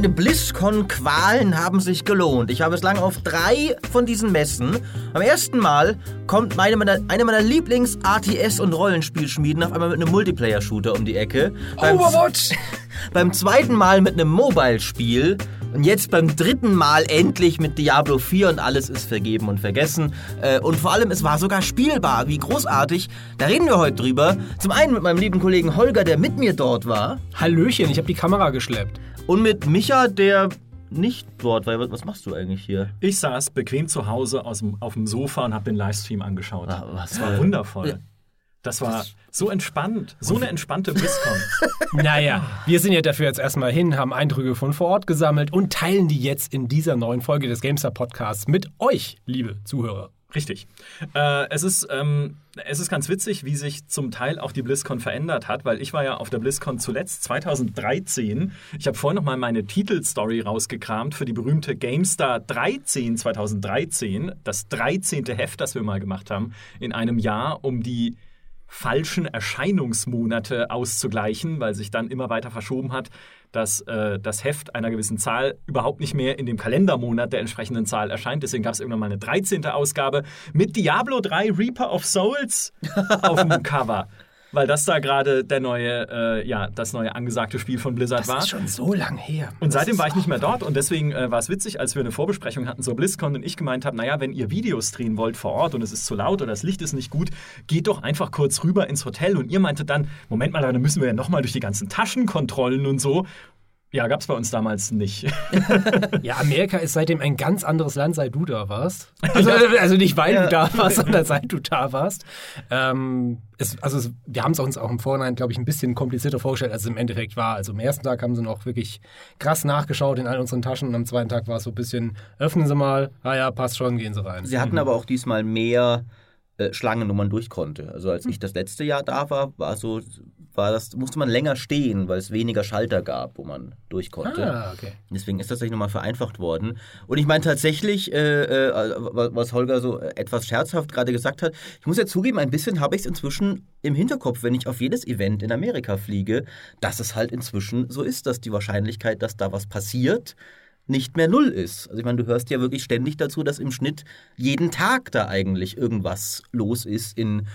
Meine BlizzCon-Qualen haben sich gelohnt. Ich war bislang auf drei von diesen Messen. Am ersten Mal kommt meine, meiner, eine meiner Lieblings-RTS- und Rollenspielschmieden auf einmal mit einem Multiplayer-Shooter um die Ecke. Beim, Overwatch! beim zweiten Mal mit einem Mobile-Spiel. Und jetzt beim dritten Mal endlich mit Diablo 4 und alles ist vergeben und vergessen. Äh, Und vor allem, es war sogar spielbar. Wie großartig. Da reden wir heute drüber. Zum einen mit meinem lieben Kollegen Holger, der mit mir dort war. Hallöchen, ich habe die Kamera geschleppt. Und mit Micha, der nicht dort war. Was machst du eigentlich hier? Ich saß bequem zu Hause aus dem, auf dem Sofa und habe den Livestream angeschaut. Ah, was das war wundervoll. Das war so entspannt. So eine entspannte BlizzCon. Naja, wir sind ja dafür jetzt erstmal hin, haben Eindrücke von vor Ort gesammelt und teilen die jetzt in dieser neuen Folge des GameStar Podcasts mit euch, liebe Zuhörer. Richtig. Äh, es, ist, ähm, es ist ganz witzig, wie sich zum Teil auch die BlizzCon verändert hat, weil ich war ja auf der BlizzCon zuletzt 2013. Ich habe vorhin noch mal meine Titelstory rausgekramt für die berühmte GameStar 13 2013, das 13. Heft, das wir mal gemacht haben, in einem Jahr, um die falschen Erscheinungsmonate auszugleichen, weil sich dann immer weiter verschoben hat, dass äh, das Heft einer gewissen Zahl überhaupt nicht mehr in dem Kalendermonat der entsprechenden Zahl erscheint. Deswegen gab es irgendwann mal eine 13. Ausgabe mit Diablo 3 Reaper of Souls auf dem Cover. Weil das da gerade der neue, äh, ja, das neue angesagte Spiel von Blizzard Das war. ist schon so lang her. Und Das seitdem war ich nicht mehr dort und deswegen äh, war es witzig, als wir eine Vorbesprechung hatten zur BlizzCon und ich gemeint habe, naja, wenn ihr Videos drehen wollt vor Ort und es ist zu laut oder das Licht ist nicht gut, geht doch einfach kurz rüber ins Hotel und ihr meinte dann, Moment mal, dann müssen wir ja nochmal durch die ganzen Taschenkontrollen und so. Ja, gab es bei uns damals nicht. Ja, Amerika ist seitdem ein ganz anderes Land, seit du da warst. Also, also nicht weil du da warst, sondern seit du da warst. Ähm, es, also es, wir haben es uns auch im Vorhinein, glaube ich, ein bisschen komplizierter vorgestellt, als es im Endeffekt war. Also am ersten Tag haben sie noch wirklich krass nachgeschaut in all unseren Taschen und am zweiten Tag war es so ein bisschen, öffnen Sie mal, ah ja, passt schon, gehen Sie rein. Sie hatten aber auch diesmal mehr äh, Schlangen, wo man durch konnte. Also als ich das letzte Jahr da war, war so, war das, musste man länger stehen, weil es weniger Schalter gab, wo man durch konnte. Ah, okay. Deswegen ist das tatsächlich nochmal vereinfacht worden. Und ich meine tatsächlich, äh, äh, was Holger so etwas scherzhaft gerade gesagt hat, ich muss ja zugeben, ein bisschen habe ich es inzwischen im Hinterkopf, wenn ich auf jedes Event in Amerika fliege, dass es halt inzwischen so ist, dass die Wahrscheinlichkeit, dass da was passiert, nicht mehr null ist. Also ich meine, du hörst ja wirklich ständig dazu, dass im Schnitt jeden Tag da eigentlich irgendwas los ist in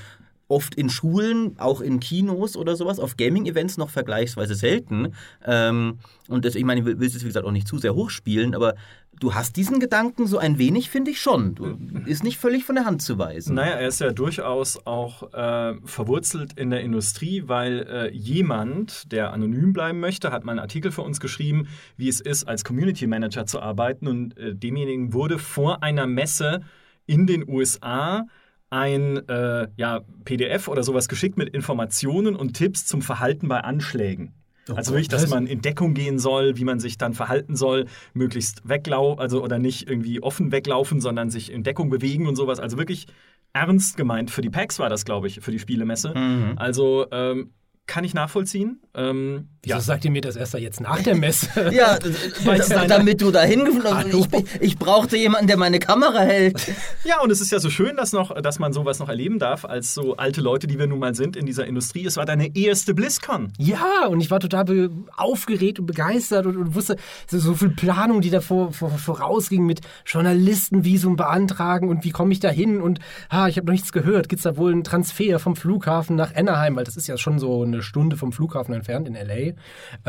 oft in Schulen, auch in Kinos oder sowas, auf Gaming-Events noch vergleichsweise selten. Ähm, und das, ich meine, ich will es wie gesagt auch nicht zu sehr hochspielen, aber du hast diesen Gedanken so ein wenig, finde ich schon. Du, ist nicht völlig von der Hand zu weisen. Naja, er ist ja durchaus auch äh, verwurzelt in der Industrie, weil äh, jemand, der anonym bleiben möchte, hat mal einen Artikel für uns geschrieben, wie es ist, als Community Manager zu arbeiten. Und äh, demjenigen wurde vor einer Messe in den USA ein äh, ja, PDF oder sowas geschickt mit Informationen und Tipps zum Verhalten bei Anschlägen. also wirklich, dass man in Deckung gehen soll, wie man sich dann verhalten soll, möglichst weglaufen, also oder nicht irgendwie offen weglaufen, sondern sich in Deckung bewegen und sowas. Also wirklich ernst gemeint. Für die PAX war das, glaube ich, für die Spielemesse. Also ähm, kann ich nachvollziehen. Ähm, Wieso ja. sagt ihr mir das erst jetzt nach der Messe? Ja, es damit du dahin geflogen Hallo? ich, ich brauchte jemanden, der meine Kamera hält. Ja, und es ist ja so schön, dass, noch, dass man sowas noch erleben darf, als so alte Leute, die wir nun mal sind in dieser Industrie. Es war deine erste BlizzCon. Ja, und ich war total aufgeregt und begeistert und, und wusste, so, so viel Planung, die da vor, vor, vorausging mit Journalistenvisum beantragen und wie komme ich da hin und ah, ich habe noch nichts gehört. Gibt's da wohl einen Transfer vom Flughafen nach Anaheim, weil das ist ja schon so eine Stunde vom Flughafen entfernt in L.A.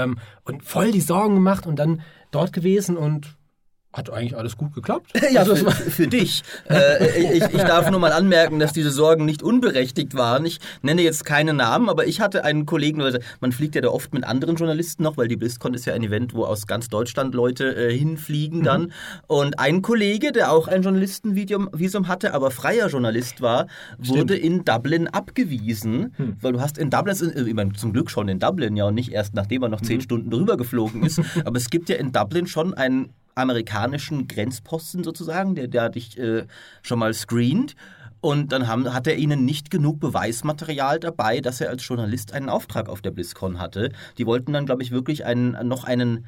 Ähm, und voll die Sorgen gemacht und dann dort gewesen und hat eigentlich alles gut geklappt. Ja, Also, für, für dich. Äh, ich, ich darf nur mal anmerken, dass diese Sorgen nicht unberechtigt waren. Ich nenne jetzt keine Namen, aber ich hatte einen Kollegen, also man fliegt ja da oft mit anderen Journalisten noch, weil die BlizzCon ist ja ein Event, wo aus ganz Deutschland Leute äh, hinfliegen dann. Und ein Kollege, der auch ein Journalistenvisum Visum hatte, aber freier Journalist war, wurde in Dublin abgewiesen, weil du hast in Dublin, äh, ich meine, zum Glück schon in Dublin, ja, und nicht erst nachdem er noch zehn Stunden drüber geflogen ist, aber es gibt ja in Dublin schon einen amerikanischen Grenzposten sozusagen, der, der dich äh, schon mal screent. Und dann haben, hat er ihnen nicht genug Beweismaterial dabei, dass er als Journalist einen Auftrag auf der BlizzCon hatte. Die wollten dann, glaube ich, wirklich einen, noch einen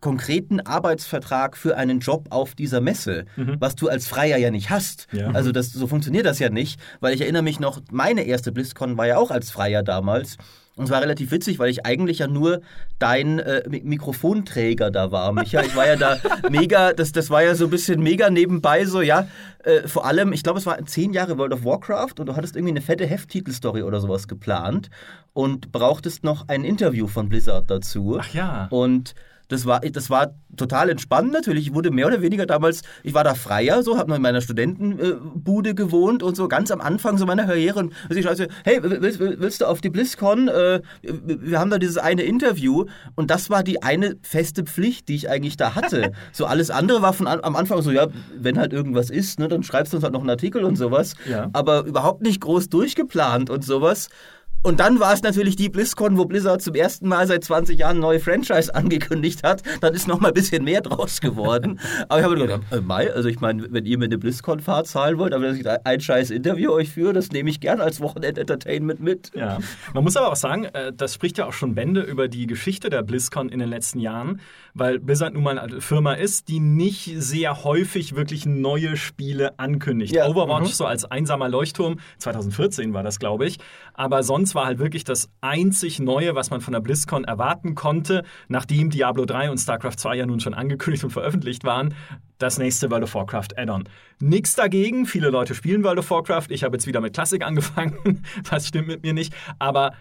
konkreten Arbeitsvertrag für einen Job auf dieser Messe, was du als Freier ja nicht hast. Ja. Also das, so funktioniert das ja nicht, weil ich erinnere mich noch, meine erste BlizzCon war ja auch als Freier damals. Und es war relativ witzig, weil ich eigentlich ja nur dein äh, Mi- Mikrofonträger da war, Micha. Ich war ja da mega, das, das war ja so ein bisschen mega nebenbei, so, ja. Äh, vor allem, ich glaube, es war zehn Jahre World of Warcraft und du hattest irgendwie eine fette Hefttitelstory oder sowas geplant und brauchtest noch ein Interview von Blizzard dazu. Ach ja. Und das war, das war total entspannt natürlich. Ich wurde mehr oder weniger damals, ich war da freier, so, habe noch in meiner Studentenbude gewohnt und so, ganz am Anfang so meiner Karriere. Und ich schreibe, hey, willst, willst du auf die BlizzCon? Äh, wir haben da dieses eine Interview. Und das war die eine feste Pflicht, die ich eigentlich da hatte. so alles andere war von an, am Anfang so, ja, wenn halt irgendwas ist, ne, dann schreibst du uns halt noch einen Artikel und sowas. Ja. Aber überhaupt nicht groß durchgeplant und sowas. Und dann war es natürlich die BlizzCon, wo Blizzard zum ersten Mal seit 20 Jahren neue Franchise angekündigt hat. Dann ist noch mal ein bisschen mehr draus geworden. aber ich habe gedacht, äh, Mai, also ich meine, wenn ihr mir eine BlizzCon-Fahrt zahlen wollt, aber dass ich da ein scheiß Interview euch führe, das nehme ich gern als Wochenend-Entertainment mit. Ja, man muss aber auch sagen, äh, das spricht ja auch schon Bände über die Geschichte der BlizzCon in den letzten Jahren, weil Blizzard nun mal eine Firma ist, die nicht sehr häufig wirklich neue Spiele ankündigt. Ja. Overwatch so als einsamer Leuchtturm, 2014 war das, glaube ich, aber sonst war halt wirklich das einzig Neue, was man von der BlizzCon erwarten konnte, nachdem Diablo 3 und StarCraft 2 ja nun schon angekündigt und veröffentlicht waren, das nächste World of Warcraft Add-on. Nix dagegen, viele Leute spielen World of Warcraft, ich habe jetzt wieder mit Klassik angefangen, das stimmt mit mir nicht, aber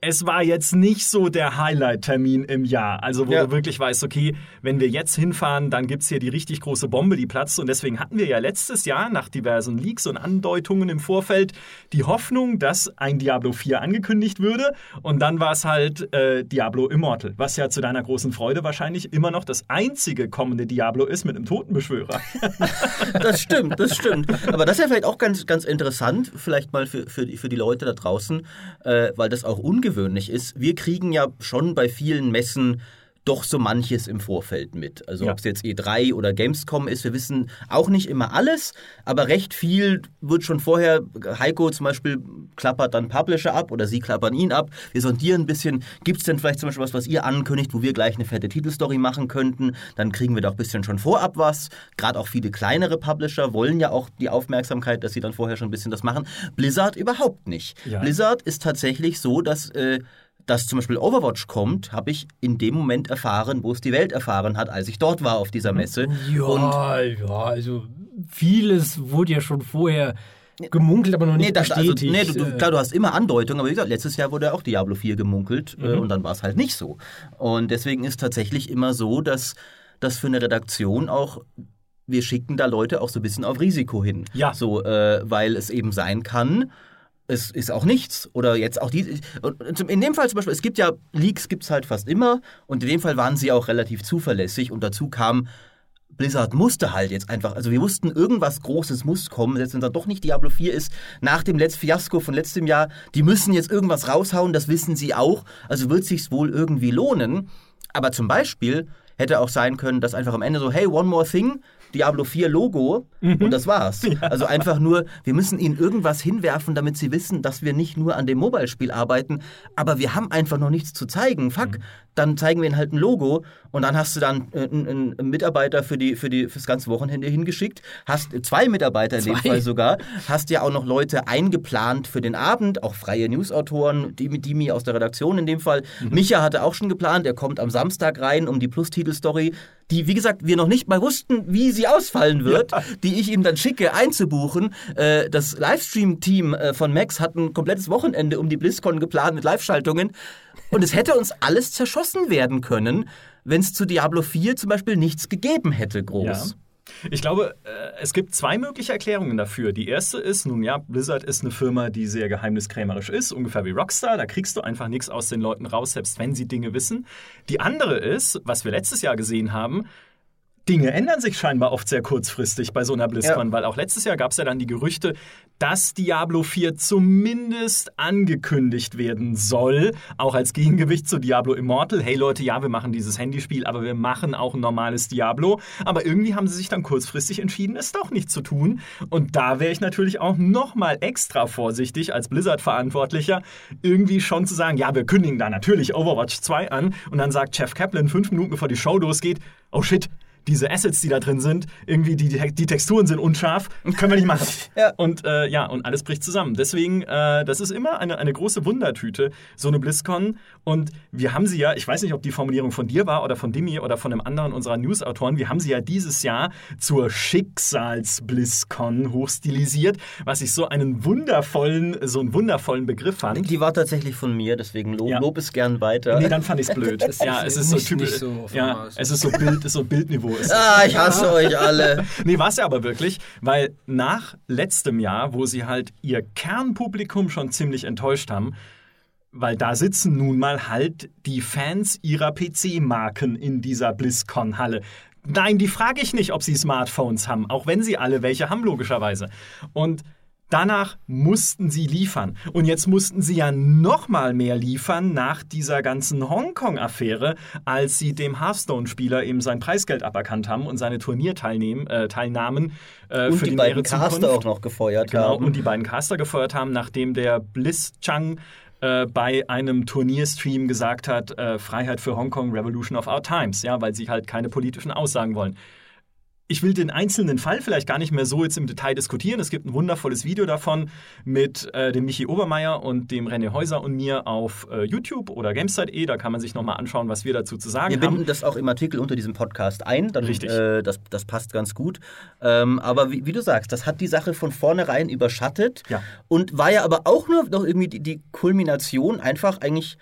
es war jetzt nicht so der Highlight-Termin im Jahr. Also, wo Ja. du wirklich weißt, okay, wenn wir jetzt hinfahren, dann gibt's hier die richtig große Bombe, die platzt. Und deswegen hatten wir ja letztes Jahr nach diversen Leaks und Andeutungen im Vorfeld die Hoffnung, dass ein Diablo 4 angekündigt würde. Und dann war es halt äh, Diablo Immortal, was ja zu deiner großen Freude wahrscheinlich immer noch das einzige kommende Diablo ist mit einem Totenbeschwörer. Das stimmt, das stimmt. Aber das ist ja vielleicht auch ganz, ganz interessant, vielleicht mal für, für, die, für die Leute da draußen, äh, weil das auch ungewöhnlich ist. Wir kriegen ja schon bei vielen Messen doch so manches im Vorfeld mit. Also Ja. ob es jetzt E3 oder Gamescom ist, wir wissen auch nicht immer alles, aber recht viel wird schon vorher, Heiko zum Beispiel klappert dann Publisher ab oder sie klappern ihn ab. Wir sondieren ein bisschen, gibt es denn vielleicht zum Beispiel was, was ihr ankündigt, wo wir gleich eine fette Titelstory machen könnten? Dann kriegen wir doch ein bisschen schon vorab was. Gerade auch viele kleinere Publisher wollen ja auch die Aufmerksamkeit, dass sie dann vorher schon ein bisschen das machen. Blizzard überhaupt nicht. Ja. Blizzard ist tatsächlich so, dass... Äh, dass zum Beispiel Overwatch kommt, habe ich in dem Moment erfahren, wo es die Welt erfahren hat, als ich dort war auf dieser Messe. Und Ja, ja, also vieles wurde ja schon vorher gemunkelt, aber noch nicht Nee, das, also, bestätigt. nee du, du, Äh, klar, du hast immer Andeutungen, aber wie gesagt, letztes Jahr wurde auch Diablo 4 gemunkelt äh, Mhm. und dann war es halt nicht so. Und deswegen ist tatsächlich immer so, dass das für eine Redaktion auch wir schicken da Leute auch so ein bisschen auf Risiko hin. Ja. So, äh, weil es eben sein kann, es ist auch nichts. Oder jetzt auch die. In dem Fall zum Beispiel, es gibt ja, Leaks gibt es halt fast immer und in dem Fall waren sie auch relativ zuverlässig und dazu kam, Blizzard musste halt jetzt einfach, also wir wussten, irgendwas Großes muss kommen, selbst wenn es dann doch nicht Diablo 4 ist, nach dem letzten Fiasko von letztem Jahr, die müssen jetzt irgendwas raushauen, das wissen sie auch, also wird sich's wohl irgendwie lohnen. Aber zum Beispiel hätte auch sein können, dass einfach am Ende so, hey, one more thing, Diablo 4 Logo und das war's. Also einfach nur, wir müssen ihnen irgendwas hinwerfen, damit sie wissen, dass wir nicht nur an dem Mobile-Spiel arbeiten, aber wir haben einfach noch nichts zu zeigen. Fuck, dann zeigen wir ihnen halt ein Logo und dann hast du dann äh, einen, einen Mitarbeiter für die, für die, fürs ganze Wochenende hingeschickt, hast zwei Mitarbeiter in dem Zwei. Fall sogar, hast ja auch noch Leute eingeplant für den Abend, auch freie Newsautoren, die mit Dimi aus der Redaktion in dem Fall. Micha hatte auch schon geplant, er kommt am Samstag rein, um die Plus-Titel-Story, die, wie gesagt, wir noch nicht mal wussten, wie sie ausfallen wird, die ich ihm dann schicke, einzubuchen. Äh, das Livestream-Team äh, von Max hat ein komplettes Wochenende um die BlizzCon geplant mit Live-Schaltungen. Und es hätte uns alles zerschossen werden können, wenn es zu Diablo 4 zum Beispiel nichts gegeben hätte, groß. Ja. Ich glaube, äh, es gibt zwei mögliche Erklärungen dafür. Die erste ist, nun ja, Blizzard ist eine Firma, die sehr geheimniskrämerisch ist, ungefähr wie Rockstar. Da kriegst du einfach nichts aus den Leuten raus, selbst wenn sie Dinge wissen. Die andere ist, was wir letztes Jahr gesehen haben, Dinge ändern sich scheinbar oft sehr kurzfristig bei so einer BlizzCon, ja. weil auch letztes Jahr gab es ja dann die Gerüchte, dass Diablo 4 zumindest angekündigt werden soll, auch als Gegengewicht zu Diablo Immortal. Hey Leute, ja, wir machen dieses Handyspiel, aber wir machen auch ein normales Diablo. Aber irgendwie haben sie sich dann kurzfristig entschieden, es doch nicht zu tun. Und da wäre ich natürlich auch nochmal extra vorsichtig als Blizzard-Verantwortlicher, irgendwie schon zu sagen, ja, wir kündigen da natürlich Overwatch 2 an. Und dann sagt Jeff Kaplan fünf Minuten bevor die Show losgeht, oh shit, diese Assets, die da drin sind, irgendwie die, die Texturen sind unscharf, können wir nicht machen. ja. Und äh, ja, und alles bricht zusammen. Deswegen, äh, das ist immer eine, eine große Wundertüte, so eine BlizzCon. Und wir haben sie ja, ich weiß nicht, ob die Formulierung von dir war oder von Dimi oder von einem anderen unserer News-Autoren, wir haben sie ja dieses Jahr zur Schicksals-BlizzCon hochstilisiert, was ich so einen wundervollen, so einen wundervollen Begriff fand. Die war tatsächlich von mir, deswegen lob, ja. lob es gern weiter. Nee, dann fand ich es blöd. ja, es ist so typisch. So ja, es ist so Bild, ist so Bildniveau ist. Ah, ich hasse euch alle. nee, war es ja aber wirklich, weil nach letztem Jahr, wo sie halt ihr Kernpublikum schon ziemlich enttäuscht haben, weil da sitzen nun mal halt die Fans ihrer PC-Marken in dieser BlizzCon-Halle. Nein, die frage ich nicht, ob sie Smartphones haben, auch wenn sie alle welche haben, logischerweise. Und Danach mussten sie liefern. Und jetzt mussten sie ja noch mal mehr liefern nach dieser ganzen Hongkong-Affäre, als sie dem Hearthstone-Spieler eben sein Preisgeld aberkannt haben und seine Turnierteilnahmen äh, und für die, die beiden Caster auch noch gefeuert genau, haben. Und die beiden Caster gefeuert haben, nachdem der Bliss Chang äh, bei einem Turnierstream gesagt hat, äh, Freiheit für Hongkong, Revolution of Our Times, ja, weil sie halt keine politischen Aussagen wollen ich will den einzelnen Fall vielleicht gar nicht mehr so jetzt im Detail diskutieren. Es gibt ein wundervolles Video davon mit äh, dem Michi Obermeier und dem René Häuser und mir auf äh, YouTube oder Gamesite.de. Da kann man sich nochmal anschauen, was wir dazu zu sagen wir haben. Wir binden das auch im Artikel unter diesem Podcast ein. Dann, Richtig. Äh, das, das passt ganz gut. Ähm, aber wie, wie, du sagst, das hat die Sache von vornherein überschattet ja. und war ja aber auch nur noch irgendwie die, die Kulmination einfach eigentlich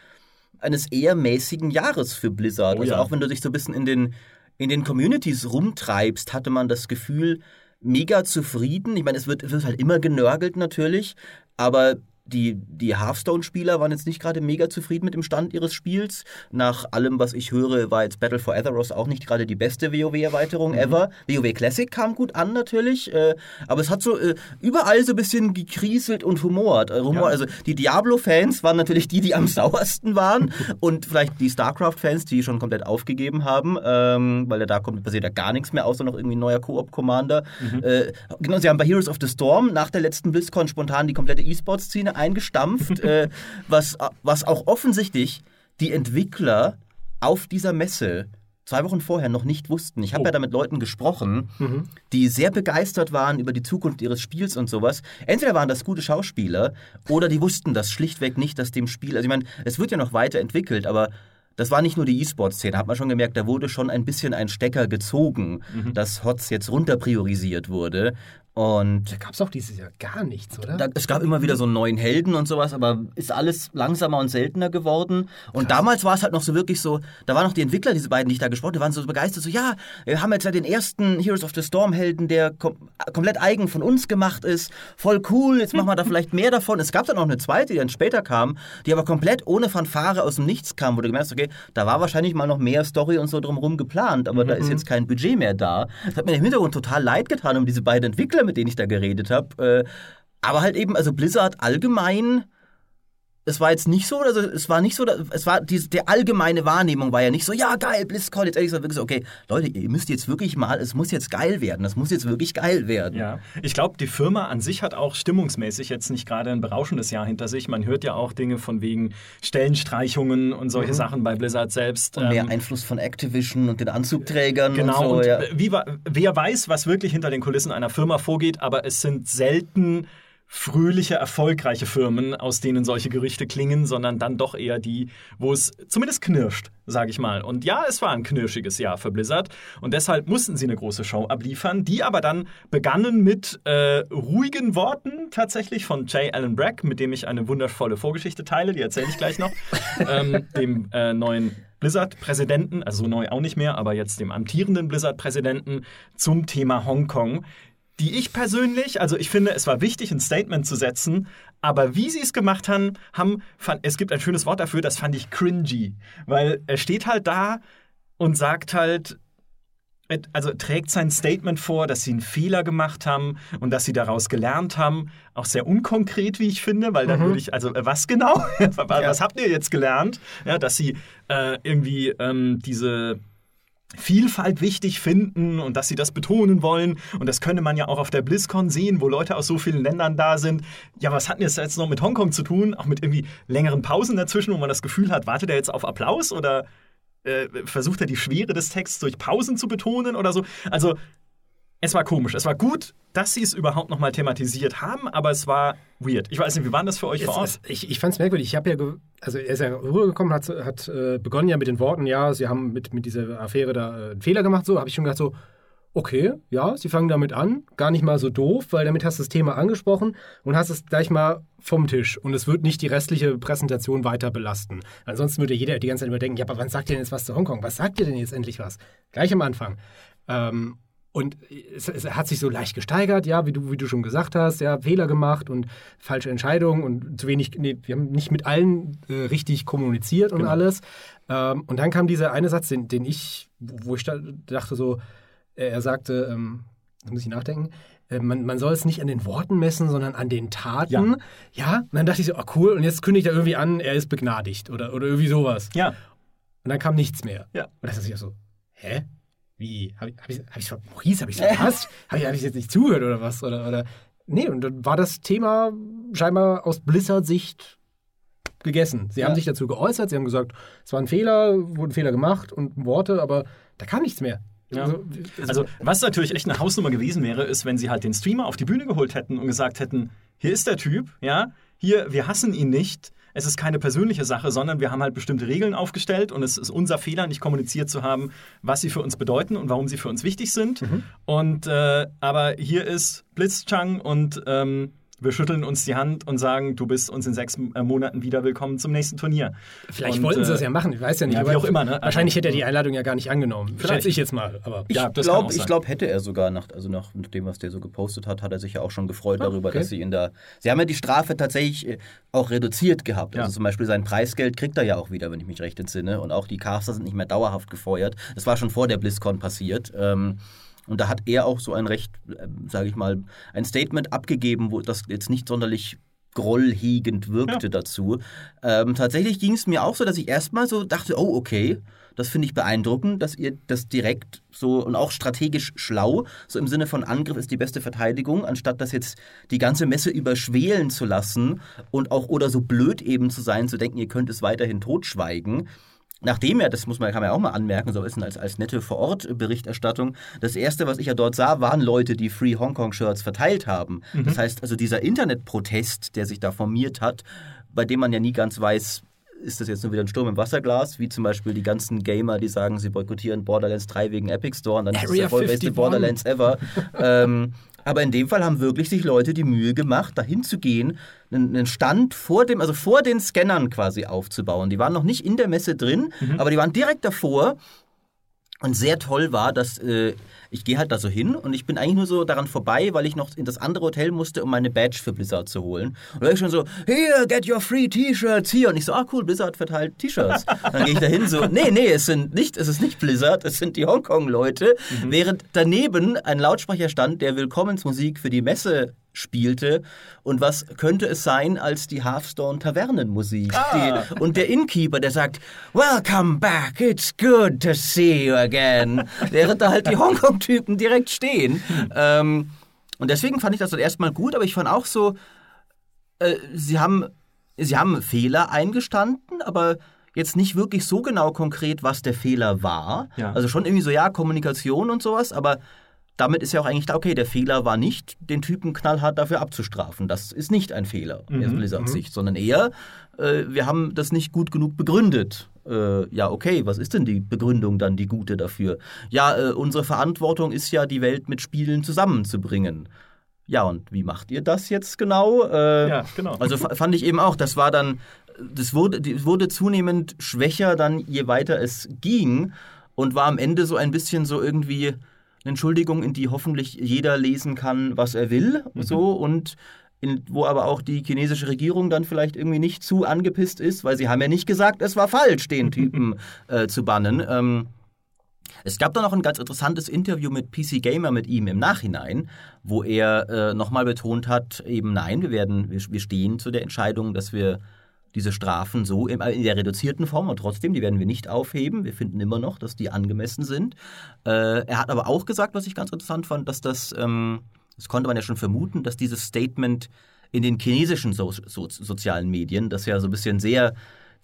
eines eher mäßigen Jahres für Blizzard. Oh, also ja. auch wenn du dich so ein bisschen in den in den Communities rumtreibst, hatte man das Gefühl, mega zufrieden. Ich meine, es wird, wird halt immer genörgelt natürlich, aber die, die Hearthstone-Spieler waren jetzt nicht gerade mega zufrieden mit dem Stand ihres Spiels. Nach allem, was ich höre, war jetzt Battle for Azeroth auch nicht gerade die beste WoW-Erweiterung mhm. ever. WoW Classic kam gut an natürlich, äh, aber es hat so äh, überall so ein bisschen gekrieselt und humort. Äh, Humor. Ja. Also die Diablo-Fans waren natürlich die, die am sauersten waren und vielleicht die StarCraft-Fans, die schon komplett aufgegeben haben, ähm, weil da kommt passiert ja gar nichts mehr, außer noch irgendwie ein neuer Koop-Commander. Mhm. Äh, genau, sie haben bei Heroes of the Storm nach der letzten BlizzCon spontan die komplette E-Sports-Szene eingestampft, äh, was, was auch offensichtlich die Entwickler auf dieser Messe zwei Wochen vorher noch nicht wussten. Ich habe oh. ja da mit Leuten gesprochen, mhm. die sehr begeistert waren über die Zukunft ihres Spiels und sowas. Entweder waren das gute Schauspieler oder die wussten das schlichtweg nicht, dass dem Spiel, also ich meine, es wird ja noch weiterentwickelt, aber das war nicht nur die E-Sport-Szene, hat man schon gemerkt, da wurde schon ein bisschen ein Stecker gezogen, mhm. dass HOTS jetzt runterpriorisiert wurde. Und da gab es auch dieses Jahr gar nichts, oder? Da, es gab immer wieder so einen neuen Helden und sowas, aber ist alles langsamer und seltener geworden. Und Krass. damals war es halt noch so wirklich so, da waren noch die Entwickler, diese beiden, die ich da gesprochen die waren so begeistert, so ja, wir haben jetzt ja den ersten Heroes of the Storm Helden, der kom komplett eigen von uns gemacht ist. Voll cool, jetzt machen wir da vielleicht mehr davon. Es gab dann noch eine zweite, die dann später kam, die aber komplett ohne Fanfare aus dem Nichts kam, wo du gemerkt hast, okay, da war wahrscheinlich mal noch mehr Story und so drumherum geplant, aber mhm. da ist mhm. jetzt kein Budget mehr da. Das hat mir im Hintergrund total leid getan um diese beiden Entwickler, mit denen ich da geredet habe. Äh, aber halt eben, also Blizzard allgemein es war jetzt nicht so, also es war nicht so, es war die, die allgemeine Wahrnehmung war ja nicht so, ja geil, BlizzCon, jetzt ehrlich gesagt wirklich so, okay, Leute, ihr müsst jetzt wirklich mal, es muss jetzt geil werden, es muss jetzt wirklich geil werden. Ja, ich glaube, die Firma an sich hat auch stimmungsmäßig jetzt nicht gerade ein berauschendes Jahr hinter sich. Man hört ja auch Dinge von wegen Stellenstreichungen und solche mhm. Sachen bei Blizzard selbst. Und mehr ähm, Einfluss von Activision und den Anzugträgern. Genau, und, so, und ja. wie, wer weiß, was wirklich hinter den Kulissen einer Firma vorgeht, aber es sind selten fröhliche, erfolgreiche Firmen, aus denen solche Gerüchte klingen, sondern dann doch eher die, wo es zumindest knirscht, sage ich mal. Und ja, es war ein knirschiges Jahr für Blizzard und deshalb mussten sie eine große Show abliefern, die aber dann begannen mit äh, ruhigen Worten tatsächlich von Jay Allen Brack, mit dem ich eine wundervolle Vorgeschichte teile, die erzähle ich gleich noch, ähm, dem äh, neuen Blizzard-Präsidenten, also neu auch nicht mehr, aber jetzt dem amtierenden Blizzard-Präsidenten zum Thema Hongkong die ich persönlich, also ich finde, es war wichtig, ein Statement zu setzen, aber wie sie es gemacht haben, haben fand, es gibt ein schönes Wort dafür, das fand ich cringy, weil er steht halt da und sagt halt, also trägt sein Statement vor, dass sie einen Fehler gemacht haben und dass sie daraus gelernt haben. Auch sehr unkonkret, wie ich finde, weil dann Mhm. würde ich, also äh, was genau? was habt ihr jetzt gelernt? Ja, dass sie äh, irgendwie ähm, diese Vielfalt wichtig finden und dass sie das betonen wollen. Und das könnte man ja auch auf der BlizzCon sehen, wo Leute aus so vielen Ländern da sind. Ja, was hat denn das jetzt noch mit Hongkong zu tun? Auch mit irgendwie längeren Pausen dazwischen, wo man das Gefühl hat, wartet er jetzt auf Applaus oder äh, versucht er die Schwere des Texts durch Pausen zu betonen oder so? Also, es war komisch. Es war gut, dass sie es überhaupt nochmal thematisiert haben, aber es war weird. Ich weiß nicht, wie war das für euch Es, vor Ort? es, ich ich fand es merkwürdig. Ich habe ja, also er ist ja rübergekommen, hat, hat äh, begonnen ja mit den Worten, ja, sie haben mit, mit dieser Affäre da äh, einen Fehler gemacht. So habe ich schon gedacht, so, okay, ja, sie fangen damit an. Gar nicht mal so doof, weil damit hast du das Thema angesprochen und hast es gleich mal vom Tisch. Und es wird nicht die restliche Präsentation weiter belasten. Ansonsten würde jeder die ganze Zeit immer denken, ja, aber wann sagt ihr denn jetzt was zu Hongkong? Was sagt ihr denn jetzt endlich was? Gleich am Anfang. Ähm, und es, es hat sich so leicht gesteigert, ja, wie du, wie du schon gesagt hast, ja, Fehler gemacht und falsche Entscheidungen und zu wenig, nee, wir haben nicht mit allen äh, richtig kommuniziert und alles. Ähm, und dann kam dieser eine Satz, den, den ich, wo ich da, dachte so, äh, er sagte, ähm, da muss ich nachdenken, äh, man, man soll es nicht an den Worten messen, sondern an den Taten. Ja. und dann dachte ich so, ah, cool, und jetzt kündigt er irgendwie an, er ist begnadigt oder, oder irgendwie sowas. Ja, Und dann kam nichts mehr. Ja. Und da dachte ich auch so, hä? Wie? Habe ich, hab ich, hab ver Maurice, habe ich verpasst? habe ich, hab ich jetzt nicht zugehört oder was? Oder, oder? Nee, und dann war das Thema scheinbar aus Blizzard-Sicht gegessen. Sie haben sich dazu geäußert, sie haben gesagt, es war ein Fehler, wurden Fehler gemacht und Worte, aber da kam nichts mehr. Ja. Also, was natürlich echt eine Hausnummer gewesen wäre, ist, wenn sie halt den Streamer auf die Bühne geholt hätten und gesagt hätten: Hier ist der Typ, ja, hier, wir hassen ihn nicht. Es ist keine persönliche Sache, sondern wir haben halt bestimmte Regeln aufgestellt und es ist unser Fehler, nicht kommuniziert zu haben, was sie für uns bedeuten und warum sie für uns wichtig sind. Und äh, aber hier ist Blitzchang und ähm, wir schütteln uns die Hand und sagen, du bist uns in sechs äh, Monaten wieder willkommen zum nächsten Turnier. Vielleicht und, wollten sie äh, das ja machen, ich weiß ja nicht. ja, wie aber auch immer, ne? Wahrscheinlich hätte er die Einladung ja gar nicht angenommen. Vielleicht. Schätze ich jetzt mal. Aber Ich Ja, glaube, glaub, hätte er sogar nach, also nach dem, was der so gepostet hat, hat er sich ja auch schon gefreut darüber, Ah, okay. dass sie ihn da. Sie haben ja die Strafe tatsächlich äh, auch reduziert gehabt. Ja. Also zum Beispiel sein Preisgeld kriegt er ja auch wieder, wenn ich mich recht entsinne. Und auch die Caster sind nicht mehr dauerhaft gefeuert. Das war schon vor der BlizzCon passiert. Ähm, und da hat er auch so ein recht, sage ich mal, ein Statement abgegeben, wo das jetzt nicht sonderlich grollhegend wirkte dazu. Ähm, tatsächlich ging es mir auch so, dass ich erstmal so dachte, oh, okay, das finde ich beeindruckend, dass ihr das direkt so und auch strategisch schlau, so im Sinne von Angriff ist die beste Verteidigung, anstatt das jetzt die ganze Messe überschwelen zu lassen und auch oder so blöd eben zu sein, zu denken, ihr könnt es weiterhin totschweigen. Nachdem er, das muss man, kann man ja auch mal anmerken, so bisschen als, als nette Vor-Ort-Berichterstattung, das erste, was ich ja dort sah, waren Leute, die Free Hong Kong-Shirts verteilt haben. Das heißt, also dieser Internetprotest, der sich da formiert hat, bei dem man ja nie ganz weiß, ist das jetzt nur wieder ein Sturm im Wasserglas, wie zum Beispiel die ganzen Gamer, die sagen, sie boykottieren Borderlands 3 wegen Epic Store und dann ist es Area der vollbeste 51. Borderlands ever. ähm, aber in dem Fall haben wirklich sich Leute die Mühe gemacht, dahin zu gehen, einen Stand vor dem, also vor den Scannern quasi aufzubauen. Die waren noch nicht in der Messe drin, aber die waren direkt davor. Und sehr toll war, dass äh, ich gehe halt da so hin und ich bin eigentlich nur so daran vorbei, weil ich noch in das andere Hotel musste, um meine Badge für Blizzard zu holen. Und da war ich schon so, here, get your free T-Shirts hier. Und ich so, ah cool, Blizzard verteilt T-Shirts. Dann gehe ich da hin so, nee, nee, es sind nicht, es ist nicht Blizzard, es sind die Hongkong-Leute. Während daneben ein Lautsprecher stand, der Willkommensmusik für die Messe spielte. Und was könnte es sein als die Hearthstone Tavernenmusik? Die, und der Innkeeper, der sagt, Welcome back, it's good to see you again. Während da halt die Hongkong-Typen direkt stehen. Ähm, und deswegen fand ich das dann erstmal gut, aber ich fand auch so, äh, sie haben, sie haben Fehler eingestanden, aber jetzt nicht wirklich so genau konkret, was der Fehler war. Ja. Also schon irgendwie so, ja, Kommunikation und sowas, aber damit ist ja auch eigentlich klar, okay, der Fehler war nicht, den Typen knallhart dafür abzustrafen. Das ist nicht ein Fehler aus Blizzards Sicht, sondern eher, äh, wir haben das nicht gut genug begründet. Äh, ja, okay, was ist denn die Begründung dann, die gute dafür? Ja, äh, unsere Verantwortung ist ja, die Welt mit Spielen zusammenzubringen. Ja, und wie macht ihr das jetzt genau? Äh, Ja, genau. Also fa- fand ich eben auch, das war dann, das wurde, die- wurde zunehmend schwächer dann, je weiter es ging und war am Ende so ein bisschen so irgendwie eine Entschuldigung, in die hoffentlich jeder lesen kann, was er will, so und in, wo aber auch die chinesische Regierung dann vielleicht irgendwie nicht zu angepisst ist, weil sie haben ja nicht gesagt, es war falsch, den Typen äh, zu bannen. Ähm, Es gab da noch ein ganz interessantes Interview mit PC Gamer mit ihm im Nachhinein, wo er äh, nochmal betont hat, eben nein, wir werden, wir, wir stehen zu der Entscheidung, dass wir diese Strafen so in, in der reduzierten Form und trotzdem, die werden wir nicht aufheben. Wir finden immer noch, dass die angemessen sind. Äh, er hat aber auch gesagt, was ich ganz interessant fand, dass das, ähm, das konnte man ja schon vermuten, dass dieses Statement in den chinesischen so so sozialen Medien, das ja so ein bisschen sehr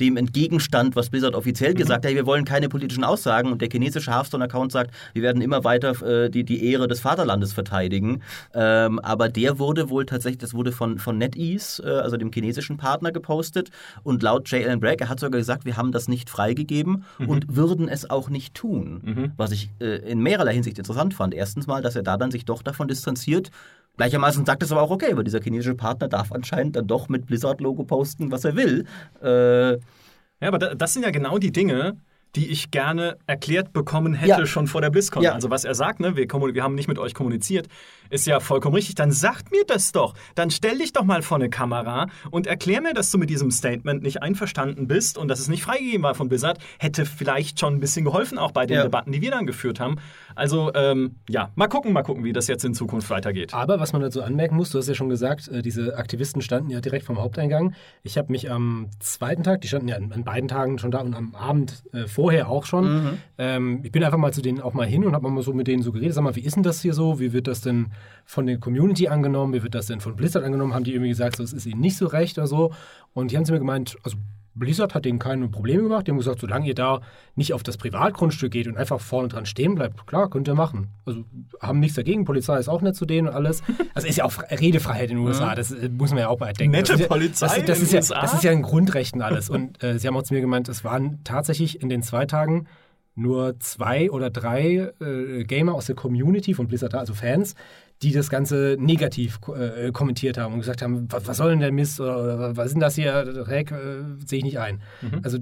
dem entgegenstand, was Blizzard offiziell gesagt hat, hey, wir wollen keine politischen Aussagen und der chinesische Hearthstone-Account sagt, wir werden immer weiter äh, die, die Ehre des Vaterlandes verteidigen. Ähm, aber der wurde wohl tatsächlich, das wurde von, von NetEase, äh, also dem chinesischen Partner, gepostet und laut J. Allen Bragg, er hat sogar gesagt, wir haben das nicht freigegeben mhm. und würden es auch nicht tun. Mhm. Was ich äh, in mehrerlei Hinsicht interessant fand. Erstens mal, dass er da dann sich doch davon distanziert, Gleichermaßen sagt es aber auch, okay, aber dieser chinesische Partner darf anscheinend dann doch mit Blizzard-Logo posten, was er will. Äh, ja, aber das sind ja genau die Dinge, die ich gerne erklärt bekommen hätte ja. schon vor der BlizzCon. Ja. Also was er sagt, ne, wir, wir, haben nicht mit euch kommuniziert, ist ja vollkommen richtig. Dann sagt mir das doch. Dann stell dich doch mal vor eine Kamera und erklär mir, dass du mit diesem Statement nicht einverstanden bist und dass es nicht freigegeben war von Blizzard. Hätte vielleicht schon ein bisschen geholfen, auch bei den ja. Debatten, die wir dann geführt haben. Also ähm, ja, mal gucken, mal gucken, wie das jetzt in Zukunft weitergeht. Aber was man dazu anmerken muss, du hast ja schon gesagt, äh, diese Aktivisten standen ja direkt vom Haupteingang. Ich habe mich am zweiten Tag, die standen ja an, beiden Tagen schon da und am Abend äh, vorher auch schon. Mhm. Ähm, ich bin einfach mal zu denen auch mal hin und habe mal so mit denen so geredet. Sag mal, wie ist denn das hier so? Wie wird das denn von der Community angenommen? Wie wird das denn von Blizzard angenommen? Haben die irgendwie gesagt, so, es ist ihnen nicht so recht oder so? Und die haben zu mir gemeint, also Blizzard hat denen keine Probleme gemacht. Die haben gesagt, solange ihr da nicht auf das Privatgrundstück geht und einfach vorne dran stehen bleibt, klar, könnt ihr machen. Also haben nichts dagegen. Polizei ist auch nett zu denen und alles. Also ist ja auch Redefreiheit in den USA. Das äh, muss man ja auch mal denken. Nette das Polizei das, das, ist ja, das ist ja ein Grundrecht und alles. Und äh, sie haben auch zu mir gemeint, es waren tatsächlich in den zwei Tagen nur zwei oder drei äh, Gamer aus der Community von Blizzard, also Fans, die das Ganze negativ äh, kommentiert haben und gesagt haben, was, was soll denn der Mist oder, oder was denn das hier, Dreck, äh, sehe ich nicht ein. Mhm. Also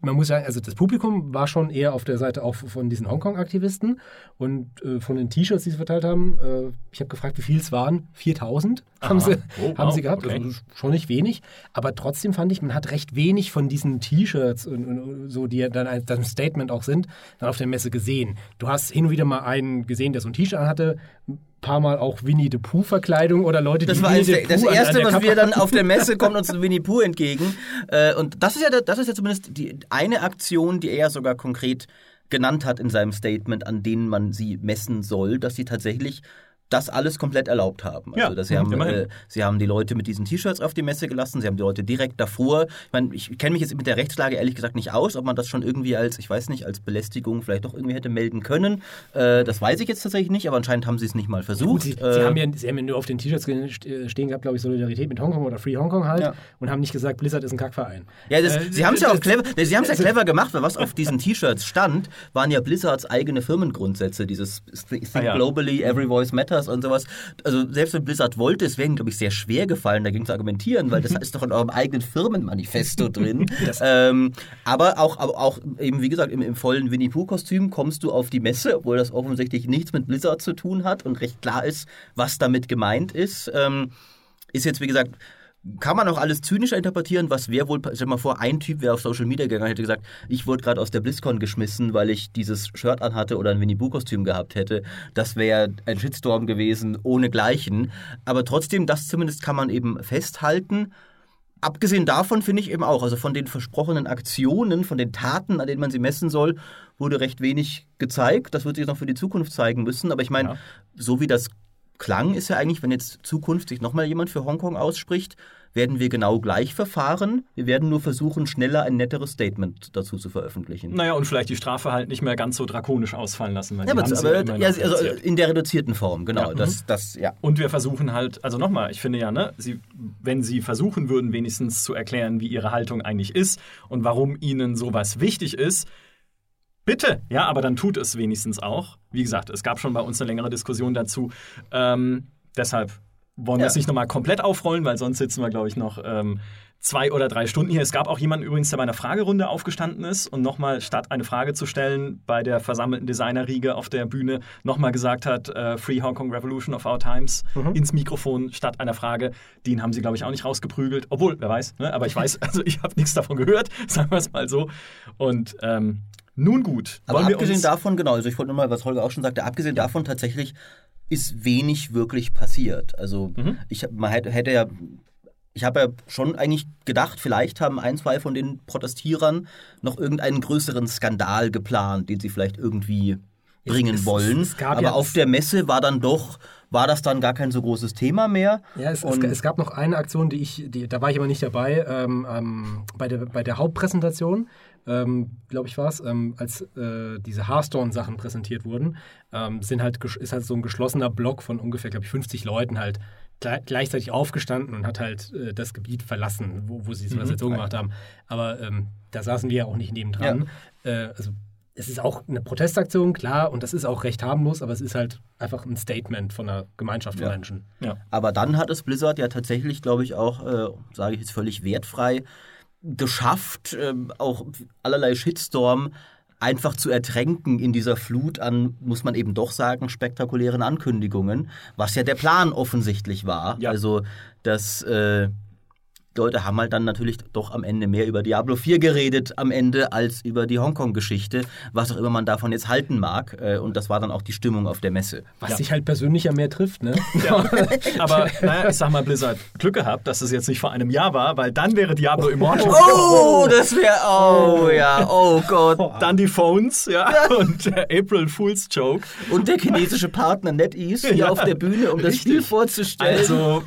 man muss sagen, also das Publikum war schon eher auf der Seite auch von diesen Hongkong-Aktivisten und äh, von den T-Shirts, die sie verteilt haben. Äh, ich habe gefragt, wie viel es waren. 4000 haben sie, oh, haben wow, sie gehabt, okay. also schon nicht wenig. Aber trotzdem fand ich, man hat recht wenig von diesen T-Shirts und, und, so, die dann als Statement auch sind, dann auf der Messe gesehen. Du hast hin und wieder mal einen gesehen, der so ein T-Shirt hatte paar Mal auch Winnie the Pooh Verkleidung oder Leute, das die war Winnie the Pooh Das erste, was wir dann auf der Messe kommt uns Winnie Pooh entgegen. Äh, und das ist ja, das ist ja zumindest die eine Aktion, die er sogar konkret genannt hat in seinem Statement, an denen man sie messen soll, dass sie tatsächlich das alles komplett erlaubt haben. Also, dass sie, haben, äh, sie haben die Leute mit diesen T-Shirts auf die Messe gelassen, sie haben die Leute direkt davor. Ich meine, ich kenne mich jetzt mit der Rechtslage ehrlich gesagt nicht aus, ob man das schon irgendwie als, ich weiß nicht, als Belästigung vielleicht doch irgendwie hätte melden können. Äh, das weiß ich jetzt tatsächlich nicht, aber anscheinend haben sie es nicht mal versucht. Ja, gut, sie, äh, sie, haben ja, sie haben ja nur auf den T-Shirts stehen gehabt, glaube ich, Solidarität mit Hongkong oder Free Hongkong halt ja. und haben nicht gesagt, Blizzard ist ein Kackverein. Ja, das, äh, sie haben es ja auch clever, sie haben es ja clever gemacht, weil was auf diesen T-Shirts stand, waren ja Blizzards eigene Firmengrundsätze, dieses Think ah, ja. Globally, Every Voice Matters und sowas also selbst wenn Blizzard wollte, es wäre ihnen, glaube ich, sehr schwer gefallen, dagegen zu argumentieren, weil das ist doch in eurem eigenen Firmenmanifesto drin. ähm, aber auch, aber auch eben, wie gesagt, im, im vollen Winnie Pooh-Kostüm kommst du auf die Messe, obwohl das offensichtlich nichts mit Blizzard zu tun hat und recht klar ist, was damit gemeint ist. Ähm, ist jetzt, wie gesagt, kann man auch alles zynischer interpretieren, was wäre wohl, stell mal vor, ein Typ wäre auf Social Media gegangen, hätte gesagt, ich wurde gerade aus der BlizzCon geschmissen, weil ich dieses Shirt anhatte oder ein Winnie Pooh Kostüm gehabt hätte. Das wäre ein Shitstorm gewesen, ohne Gleichen. Aber trotzdem, das zumindest kann man eben festhalten. Abgesehen davon finde ich eben auch, also von den versprochenen Aktionen, von den Taten, an denen man sie messen soll, wurde recht wenig gezeigt. Das wird sich noch für die Zukunft zeigen müssen. Aber ich meine, ja. so wie das klang, ist ja eigentlich, wenn jetzt zukünftig nochmal jemand für Hongkong ausspricht, werden wir genau gleich verfahren. Wir werden nur versuchen, schneller ein netteres Statement dazu zu veröffentlichen. Naja, und vielleicht die Strafe halt nicht mehr ganz so drakonisch ausfallen lassen. ja, aber, aber ja, also in der reduzierten Form, genau. Ja. Das, mhm. das, ja. Und wir versuchen halt, also nochmal, ich finde ja, ne, sie, wenn Sie versuchen würden, wenigstens zu erklären, wie Ihre Haltung eigentlich ist und warum Ihnen sowas wichtig ist, Bitte, ja, aber dann tut es wenigstens auch. Wie gesagt, es gab schon bei uns eine längere Diskussion dazu. Ähm, deshalb wollen wir es nicht nochmal komplett aufrollen, weil sonst sitzen wir, glaube ich, noch ähm, zwei oder drei Stunden hier. Es gab auch jemanden übrigens, der bei einer Fragerunde aufgestanden ist und nochmal statt eine Frage zu stellen bei der versammelten Designerriege auf der Bühne nochmal gesagt hat, äh, Free Hong Kong Revolution of Our Times mhm. ins Mikrofon statt einer Frage. Den haben sie, glaube ich, auch nicht rausgeprügelt. Obwohl, wer weiß, ne? aber ich weiß, also ich habe nichts davon gehört, sagen wir es mal so. Und ähm, Nun gut. Aber abgesehen davon, genau, also ich wollte nur mal, was Holger auch schon sagte, abgesehen davon tatsächlich ist wenig wirklich passiert. Also Mhm. ich man hätte, ja, ich habe ja schon eigentlich gedacht, vielleicht haben ein, zwei von den Protestierern noch irgendeinen größeren Skandal geplant, den sie vielleicht irgendwie bringen es- wollen. es gab Aber ja- auf der Messe war dann doch, war das dann gar kein so großes Thema mehr. Ja, es, es, es gab noch eine Aktion, die ich, die, da war ich aber nicht dabei, ähm, ähm, bei, der, bei der Hauptpräsentation, ähm, glaube ich war es, ähm, als äh, diese Hearthstone-Sachen präsentiert wurden, ähm, sind halt, ist halt so ein geschlossener Block von ungefähr, glaube ich, 50 Leuten halt gle- gleichzeitig aufgestanden und hat halt äh, das Gebiet verlassen, wo, wo sie die Präsentation gemacht haben. Aber ähm, da saßen wir ja auch nicht nebendran. Äh, also es ist auch eine Protestaktion, klar, und das ist auch recht harmlos, aber es ist halt einfach ein Statement von einer Gemeinschaft von Ja. Menschen. Ja. Aber dann hat es Blizzard ja tatsächlich, glaube ich, auch, äh, sage ich jetzt völlig wertfrei, geschafft, ähm, auch allerlei Shitstorm einfach zu ertränken in dieser Flut an, muss man eben doch sagen, spektakulären Ankündigungen, was ja der Plan offensichtlich war. Ja. Also, dass äh, die Leute haben halt dann natürlich doch am Ende mehr über Diablo 4 geredet am Ende als über die Hongkong-Geschichte, was auch immer man davon jetzt halten mag. Äh, und das war dann auch die Stimmung auf der Messe. Was Ja. dich halt persönlich ja mehr trifft, ne? Ja. Aber naja, ich sag mal, Blizzard, Glück gehabt, dass es jetzt nicht vor einem Jahr war, weil dann wäre Diablo Immortal. Oh, das wäre, oh ja, oh Gott. Dann die Phones, ja, und äh, April Fool's Joke. Und der chinesische Partner NetEase hier Ja, auf der Bühne, um das richtig. Spiel vorzustellen. Also,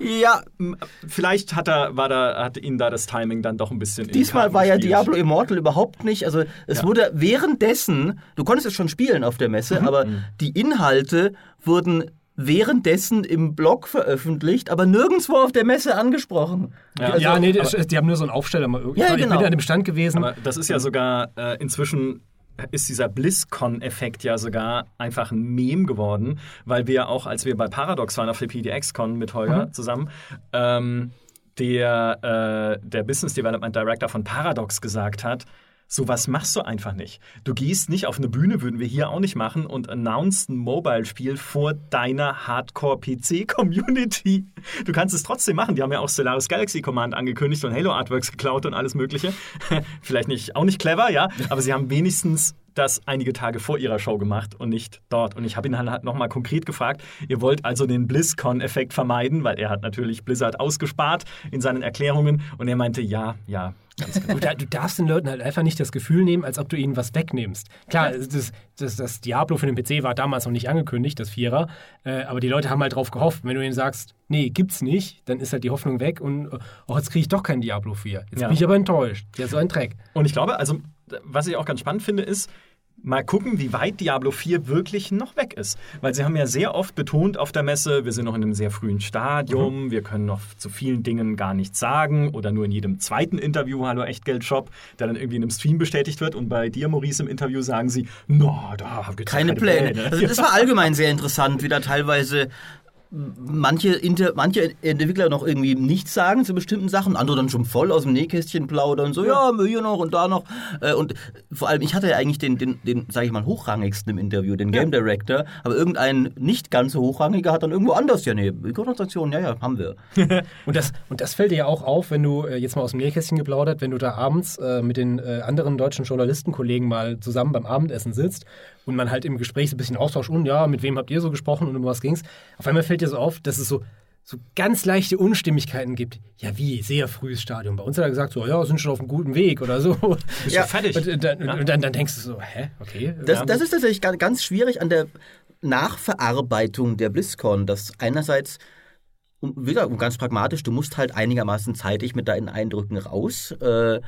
ja, vielleicht hat er, war da, hat ihn da das Timing dann doch ein bisschen. die diesmal war ja gespielt. Diablo Immortal überhaupt nicht. Also es Ja. wurde währenddessen, du konntest es schon spielen auf der Messe, Mhm. aber die Inhalte wurden währenddessen im Blog veröffentlicht, aber nirgendwo auf der Messe angesprochen. Ja, Also- ja, nee, aber- das, die haben nur so einen Aufsteller. mal- Ich, Ja, war- ich genau. bin an dem Stand gewesen. Aber das ist ja sogar äh, inzwischen ist dieser BlizzCon-Effekt ja sogar einfach ein Meme geworden, weil wir auch, als wir bei Paradox waren auf der PDX-Con mit Holger zusammen, ähm, der, äh, der Business Development Director von Paradox gesagt hat, Sowas machst du einfach nicht. Du gehst nicht auf eine Bühne, würden wir hier auch nicht machen, und announced ein Mobile-Spiel vor deiner Hardcore-PC-Community. Du kannst es trotzdem machen. Die haben ja auch Stellaris Galaxy Command angekündigt und Halo Artworks geklaut und alles Mögliche. Vielleicht nicht, auch nicht clever, ja, aber sie haben wenigstens das einige Tage vor ihrer Show gemacht und nicht dort. Und ich habe ihn dann halt nochmal konkret gefragt, ihr wollt also den BlizzCon-Effekt vermeiden, weil er hat natürlich Blizzard ausgespart in seinen Erklärungen und er meinte, ja, ja, ganz genau. Du, du darfst den Leuten halt einfach nicht das Gefühl nehmen, als ob du ihnen was wegnimmst. Klar, das, das, das Diablo für den PC war damals noch nicht angekündigt, das Vierer, äh, aber die Leute haben halt drauf gehofft. Wenn du ihnen sagst, nee, gibt's nicht, dann ist halt die Hoffnung weg und oh, jetzt kriege ich doch kein Diablo 4. Jetzt Ja. bin ich aber enttäuscht. Ja, so ein Dreck. Und ich glaube, also, was ich auch ganz spannend finde, ist, mal gucken, wie weit Diablo 4 wirklich noch weg ist. Weil sie haben ja sehr oft betont auf der Messe, wir sind noch in einem sehr frühen Stadium, wir können noch zu vielen Dingen gar nichts sagen oder nur in jedem zweiten Interview, hallo Echtgeld-Shop, der dann irgendwie in einem Stream bestätigt wird. Und bei dir, Maurice, im Interview sagen sie, no, da gibt's ja keine Pläne. Also das war allgemein sehr interessant, wie da teilweise manche, Inter manche Entwickler noch irgendwie nichts sagen zu bestimmten Sachen, andere dann schon voll aus dem Nähkästchen plaudern, so, ja, hier noch und da noch. Äh, Und vor allem, ich hatte ja eigentlich den, den, den sage ich mal, hochrangigsten im Interview, den Game Director, aber irgendein nicht ganz so hochrangiger hat dann irgendwo anders, ja, nee, Mikrotransaktionen, ja, ja, haben wir. Und das, und das fällt dir ja auch auf, wenn du äh, jetzt mal aus dem Nähkästchen geplaudert, wenn du da abends äh, mit den äh, anderen deutschen Journalistenkollegen mal zusammen beim Abendessen sitzt und man halt im Gespräch so ein bisschen austauscht und ja, mit wem habt ihr so gesprochen und um was ging's. Auf einmal fällt dir so auf, dass es so, so ganz leichte Unstimmigkeiten gibt. Ja, wie? Sehr frühes Stadium. Bei uns hat er gesagt, so, ja, sind schon auf einem guten Weg oder so. Bist Ja. fertig? Und, äh, dann, und dann, dann denkst du so, hä? Okay. Das, ja. das ist tatsächlich ga- ganz schwierig an der Nachverarbeitung der BlizzCon, dass einerseits, um, wieder um ganz pragmatisch, du musst halt einigermaßen zeitig mit deinen Eindrücken raus, äh,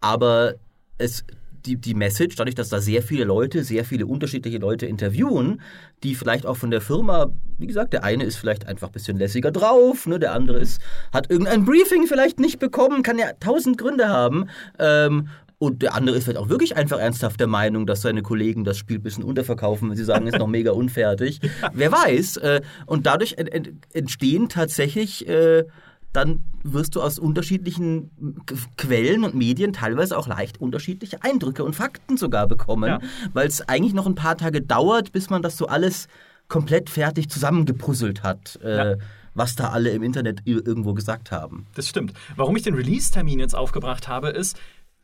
aber es die, die Message, dadurch, dass da sehr viele Leute, sehr viele unterschiedliche Leute interviewen, die vielleicht auch von der Firma, wie gesagt, der eine ist vielleicht einfach ein bisschen lässiger drauf, ne, der andere ist, hat irgendein Briefing vielleicht nicht bekommen, kann ja tausend Gründe haben. Ähm, und der andere ist vielleicht auch wirklich einfach ernsthaft der Meinung, dass seine Kollegen das Spiel ein bisschen unterverkaufen, wenn sie sagen, es ist noch mega unfertig. Wer weiß. Äh, und dadurch ent ent entstehen tatsächlich, äh, dann wirst du aus unterschiedlichen Quellen und Medien teilweise auch leicht unterschiedliche Eindrücke und Fakten sogar bekommen, Ja. weil es eigentlich noch ein paar Tage dauert, bis man das so alles komplett fertig zusammengepuzzelt hat, äh, Ja. was da alle im Internet ir- irgendwo gesagt haben. Das stimmt. Warum ich den Release-Termin jetzt aufgebracht habe, ist,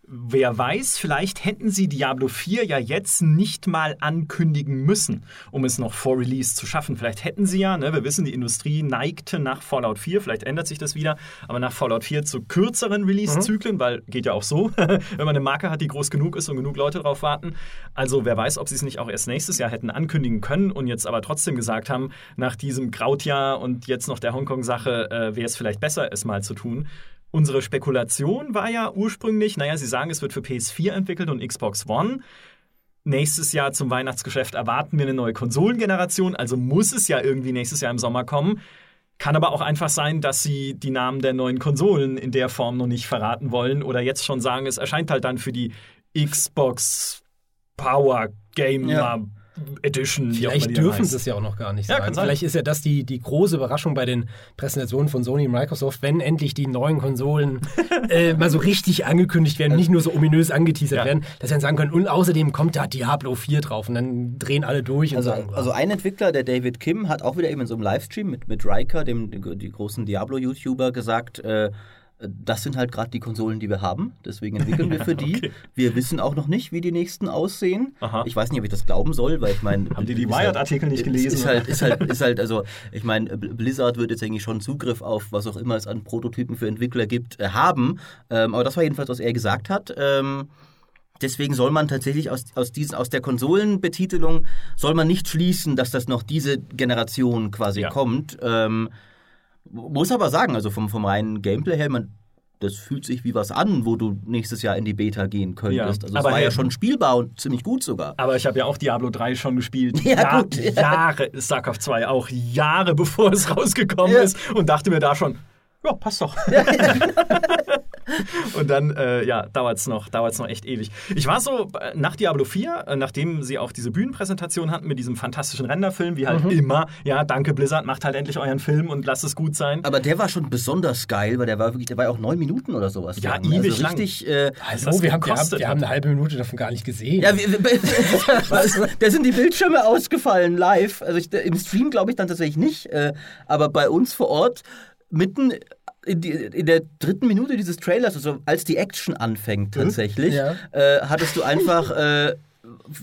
Wer weiß, vielleicht hätten sie Diablo 4 ja jetzt nicht mal ankündigen müssen, um es noch vor Release zu schaffen. Vielleicht hätten sie ja, ne, wir wissen, die Industrie neigte nach Fallout 4, vielleicht ändert sich das wieder, aber nach Fallout 4 zu kürzeren Release-Zyklen, mhm. weil geht ja auch so, wenn man eine Marke hat, die groß genug ist und genug Leute drauf warten. Also wer weiß, ob sie es nicht auch erst nächstes Jahr hätten ankündigen können und jetzt aber trotzdem gesagt haben, nach diesem Krautjahr und jetzt noch der Hongkong-Sache äh, wäre es vielleicht besser, es mal zu tun. Unsere Spekulation war ja ursprünglich, naja, Sie sagen, es wird für PS4 entwickelt und Xbox One. Nächstes Jahr zum Weihnachtsgeschäft erwarten wir eine neue Konsolengeneration, also muss es ja irgendwie nächstes Jahr im Sommer kommen. Kann aber auch einfach sein, dass sie die Namen der neuen Konsolen in der Form noch nicht verraten wollen oder jetzt schon sagen, es erscheint halt dann für die Xbox Power Gamer ja. Edition. Vielleicht dürfen sie es ja auch noch gar nicht ja, sagen. Vielleicht ist ja das die, die große Überraschung bei den Präsentationen von Sony und Microsoft, wenn endlich die neuen Konsolen äh, mal so richtig angekündigt werden, nicht nur so ominös angeteasert ja. werden, dass sie dann sagen können, und außerdem kommt da Diablo 4 drauf und dann drehen alle durch. Also, sagen, also ein Entwickler, der David Kim, hat auch wieder eben in so einem Livestream mit, mit Riker, dem die großen Diablo-YouTuber, gesagt, äh, das sind halt gerade die Konsolen, die wir haben. Deswegen entwickeln wir für die. okay. Wir wissen auch noch nicht, wie die nächsten aussehen. Aha. Ich weiß nicht, ob ich das glauben soll, weil ich meine. Haben die die halt Wired-Artikel nicht gelesen? Ist halt, ist halt, ist halt, also, ich meine, Blizzard wird jetzt eigentlich schon Zugriff auf was auch immer es an Prototypen für Entwickler gibt, äh, haben. Ähm, aber das war jedenfalls, was er gesagt hat. Ähm, deswegen soll man tatsächlich aus, aus, diesen, aus der Konsolenbetitelung soll man nicht schließen, dass das noch diese Generation quasi ja. kommt. Ähm, muss aber sagen, also vom, vom reinen Gameplay her, man, das fühlt sich wie was an, wo du nächstes Jahr in die Beta gehen könntest. Ja, also es war ja schon spielbar und ziemlich gut sogar. Aber ich habe ja auch Diablo 3 schon gespielt. Ja, Jahr, gut, ja. Jahre, StarCraft 2 auch Jahre bevor es rausgekommen ja. ist und dachte mir da schon, ja, passt doch. und dann, äh, ja, dauert es noch, dauert's noch echt ewig. Ich war so äh, nach Diablo 4, äh, nachdem sie auch diese Bühnenpräsentation hatten mit diesem fantastischen Renderfilm, wie halt mhm. immer, ja, danke Blizzard, macht halt endlich euren Film und lasst es gut sein. Aber der war schon besonders geil, weil der war wirklich, der war ja auch neun Minuten oder sowas. Ja, lang. ewig also richtig, äh, also, wir haben, wir, haben, wir haben eine halbe Minute davon gar nicht gesehen. Ja, wir, da sind die Bildschirme ausgefallen live. Also ich, im Stream glaube ich dann tatsächlich nicht, äh, aber bei uns vor Ort mitten in, die, in, der dritten Minute dieses Trailers, also als die Action anfängt hm? tatsächlich, ja. äh, hattest du einfach äh,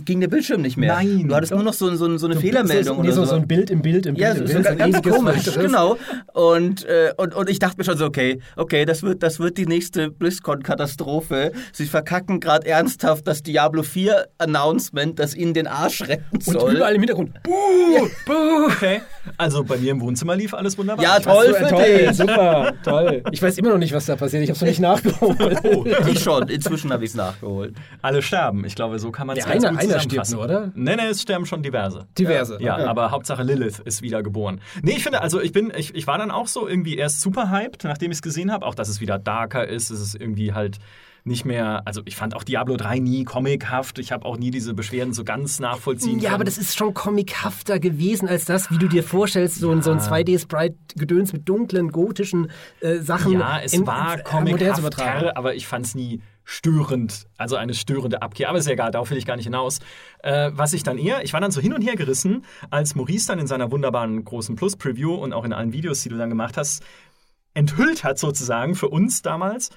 ging der Bildschirm nicht mehr. Nein. Du hattest doch. nur noch so, so, so eine so, Fehlermeldung. So, nee, so, so ein Bild im Bild im Bild. Ja, so, Bild, ganz komisch, genau. Und, äh, und, und ich dachte mir schon so, okay, okay, das wird, das wird die nächste BlizzCon-Katastrophe. Sie verkacken gerade ernsthaft das Diablo 4 Announcement, das ihnen den Arsch retten soll. Und überall im Hintergrund. Buh, ja. buh. Okay. Also bei mir im Wohnzimmer lief alles wunderbar. Ja, toll für toll, dich. Super, toll. Ich weiß immer noch nicht, was da passiert. Ich habe es noch nicht nachgeholt. Oh, ich schon. Inzwischen habe ich es nachgeholt. Alle sterben. Ich glaube, so kann man es ja, einer, einer stirbt nur, oder? Nee, nee, es sterben schon diverse. Diverse. Ja, okay. aber Hauptsache Lilith ist wieder geboren. Nee, ich finde, also ich bin, ich, ich war dann auch so irgendwie erst super hyped, nachdem ich es gesehen habe. Auch, dass es wieder darker ist. Es ist irgendwie halt nicht mehr, also ich fand auch Diablo 3 nie comichaft. Ich habe auch nie diese Beschwerden so ganz nachvollziehen Ja, können. aber das ist schon comichafter gewesen als das, wie du dir vorstellst, so, ja. ein, so ein 2D-Sprite-Gedöns mit dunklen, gotischen äh, Sachen. Ja, es in, war comichafter, aber ich fand es nie störend, also eine störende Abkehr. Aber ist ja egal, darauf will ich gar nicht hinaus. Äh, was ich dann eher, ich war dann so hin und her gerissen, als Maurice dann in seiner wunderbaren großen Plus-Preview und auch in allen Videos, die du dann gemacht hast, enthüllt hat sozusagen für uns damals,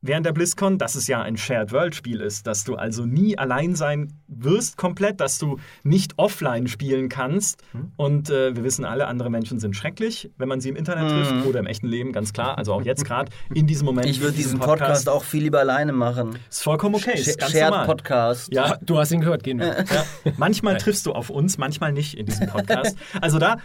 während der BlizzCon, dass es ja ein Shared World Spiel ist, dass du also nie allein sein wirst komplett, dass du nicht offline spielen kannst. Mhm. Und äh, wir wissen alle, andere Menschen sind schrecklich, wenn man sie im Internet mhm. trifft oder im echten Leben, ganz klar. Also auch jetzt gerade in diesem Moment. Ich würde diesen Podcast, Podcast, auch viel lieber alleine machen. Ist vollkommen okay. Ist ganz Shared normal. Podcast. Ja, du hast ihn gehört, gehen wir. Ja. Manchmal triffst du auf uns, manchmal nicht in diesem Podcast. Also da,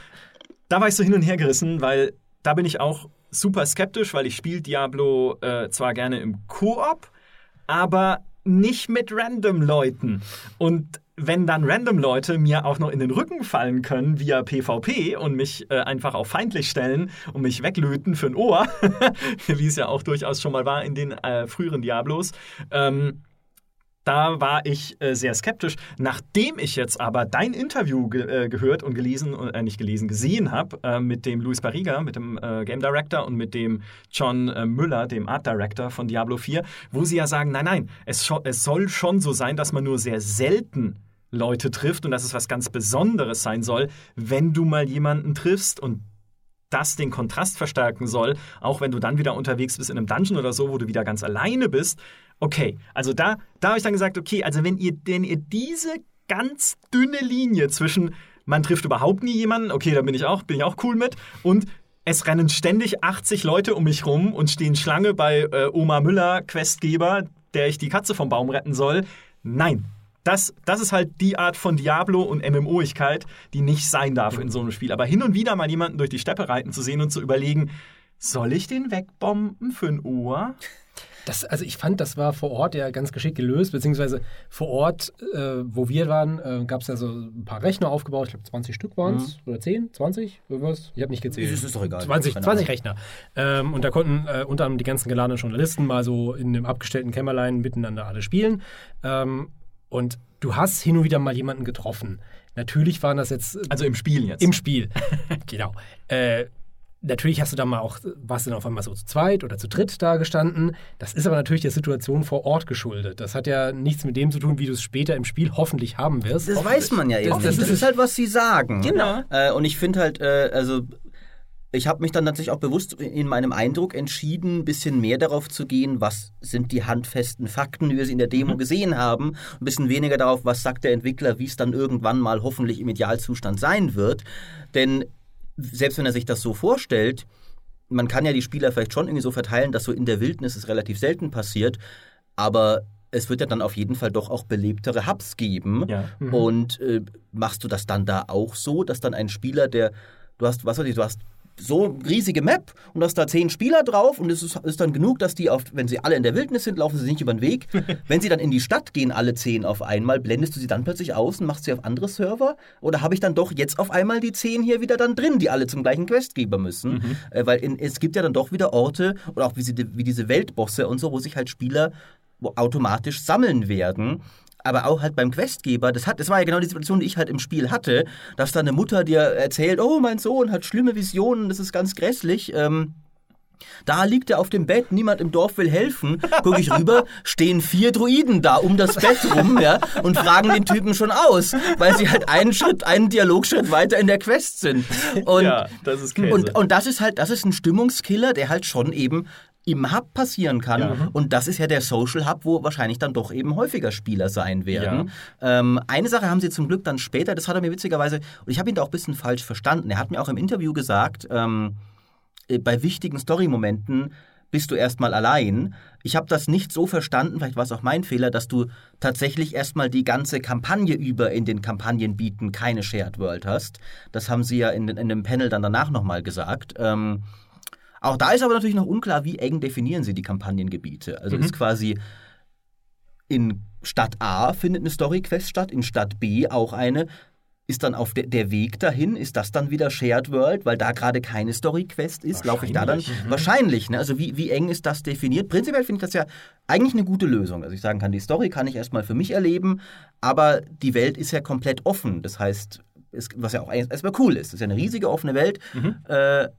da war ich so hin und her gerissen, weil da bin ich auch super skeptisch, weil ich spiele Diablo äh, zwar gerne im Koop, aber nicht mit random Leuten. Und wenn dann random Leute mir auch noch in den Rücken fallen können via PvP und mich äh, einfach auf feindlich stellen und mich weglöten für ein Ohr, wie es ja auch durchaus schon mal war in den äh, früheren Diablos, ähm, da war ich äh, sehr skeptisch. Nachdem ich jetzt aber dein Interview ge äh, gehört und gelesen, äh, nicht gelesen, gesehen habe äh, mit dem Luis Barriga, mit dem äh, Game Director und mit dem John äh, Müller, dem Art Director von Diablo 4, wo sie ja sagen, nein, nein, es, es soll schon so sein, dass man nur sehr selten Leute trifft und dass es was ganz Besonderes sein soll, wenn du mal jemanden triffst und das den Kontrast verstärken soll, auch wenn du dann wieder unterwegs bist in einem Dungeon oder so, wo du wieder ganz alleine bist. Okay, also da, da habe ich dann gesagt, okay, also wenn ihr, wenn ihr diese ganz dünne Linie zwischen man trifft überhaupt nie jemanden, okay, da bin ich auch, bin ich auch cool mit, und es rennen ständig 80 Leute um mich rum und stehen Schlange bei äh, Oma Müller, Questgeber, der ich die Katze vom Baum retten soll. Nein, das, das ist halt die Art von Diablo und MMOigkeit, die nicht sein darf in so einem Spiel. Aber hin und wieder mal jemanden durch die Steppe reiten zu sehen und zu überlegen, soll ich den wegbomben für ein Ohr? Das, also ich fand, das war vor Ort ja ganz geschickt gelöst, beziehungsweise vor Ort, äh, wo wir waren, äh, gab es ja so ein paar Rechner aufgebaut, ich glaube 20 Stück waren es, oder 10, 20, irgendwas, ich habe nicht gezählt. Das ist doch egal. 20, Keine 20 Ahnung. Rechner. Ähm, und da konnten äh, unter anderem die ganzen geladenen Journalisten mal so in einem abgestellten Kämmerlein miteinander alle spielen. Ähm, und du hast hin und wieder mal jemanden getroffen. Natürlich waren das jetzt Also im Spiel jetzt. im Spiel. genau. Äh, natürlich hast du da mal auch, warst du dann auf einmal so zu zweit oder zu dritt da gestanden. Das ist aber natürlich der Situation vor Ort geschuldet. Das hat ja nichts mit dem zu tun, wie du es später im Spiel hoffentlich haben wirst. Das weiß man ja eben. Das- das Das, ist- ist halt, was sie sagen. Genau. Äh, und ich finde halt, äh, also ich habe mich dann natürlich auch bewusst in meinem Eindruck entschieden, ein bisschen mehr darauf zu gehen, was sind die handfesten Fakten, wie wir sie in der Demo gesehen haben, ein bisschen weniger darauf, was sagt der Entwickler, wie es dann irgendwann mal hoffentlich im Idealzustand sein wird. Denn selbst wenn er sich das so vorstellt, man kann ja die Spieler vielleicht schon irgendwie so verteilen, dass so in der Wildnis es relativ selten passiert, aber es wird ja dann auf jeden Fall doch auch belebtere Hubs geben. Ja. Und äh, machst du das dann da auch so, dass dann ein Spieler, der, du hast, was weiß ich, du hast so eine riesige Map und hast da zehn Spieler drauf und es ist, ist dann genug, dass die auf, wenn sie alle in der Wildnis sind, laufen sie nicht über den Weg. wenn sie dann in die Stadt gehen, alle zehn auf einmal, blendest du sie dann plötzlich aus und machst sie auf andere Server? Oder habe ich dann doch jetzt auf einmal die zehn hier wieder dann drin, die alle zum gleichen Questgeber müssen? Äh, weil in, es gibt ja dann doch wieder Orte oder auch wie, sie, wie diese Weltbosse und so, wo sich halt Spieler automatisch sammeln werden. Aber auch halt beim Questgeber, das, hat, das war ja genau die Situation, die ich halt im Spiel hatte, dass dann eine Mutter dir erzählt, oh, mein Sohn hat schlimme Visionen, das ist ganz grässlich. Ähm, da liegt er auf dem Bett, niemand im Dorf will helfen. Guck ich rüber, stehen vier Druiden da um das Bett rum, ja, und fragen den Typen schon aus, weil sie halt einen Schritt, einen Dialogschritt weiter in der Quest sind. Und, ja, das ist Käse. und, und das ist halt, das ist ein Stimmungskiller, der halt schon eben im Hub passieren kann. Ja. Und das ist ja der Social Hub, wo wahrscheinlich dann doch eben häufiger Spieler sein werden. Ähm, eine Sache haben sie zum Glück dann später, das hat er mir witzigerweise, und ich habe ihn da auch ein bisschen falsch verstanden. Er hat mir auch im Interview gesagt, ähm, äh, bei wichtigen Story-Momenten bist du erstmal allein. Ich habe das nicht so verstanden, vielleicht war es auch mein Fehler, dass du tatsächlich erstmal die ganze Kampagne über in den Kampagnenbieten keine Shared World hast. Das haben sie ja in, in dem Panel dann danach nochmal gesagt. Ähm, auch da ist aber natürlich noch unklar, wie eng definieren sie die Kampagnengebiete. Also ist quasi in Stadt A findet eine Story-Quest statt, in Stadt B auch eine. Ist dann auf der, der Weg dahin, ist das dann wieder Shared World, weil da gerade keine Story-Quest ist? Laufe ich da dann? Wahrscheinlich. Ne? Also wie, wie eng ist das definiert? Prinzipiell finde ich das ja eigentlich eine gute Lösung. Also ich sagen kann, die Story kann ich erstmal für mich erleben, aber die Welt ist ja komplett offen. Das heißt, es, was ja auch erstmal cool ist. Es ist ja eine riesige offene Welt. Äh,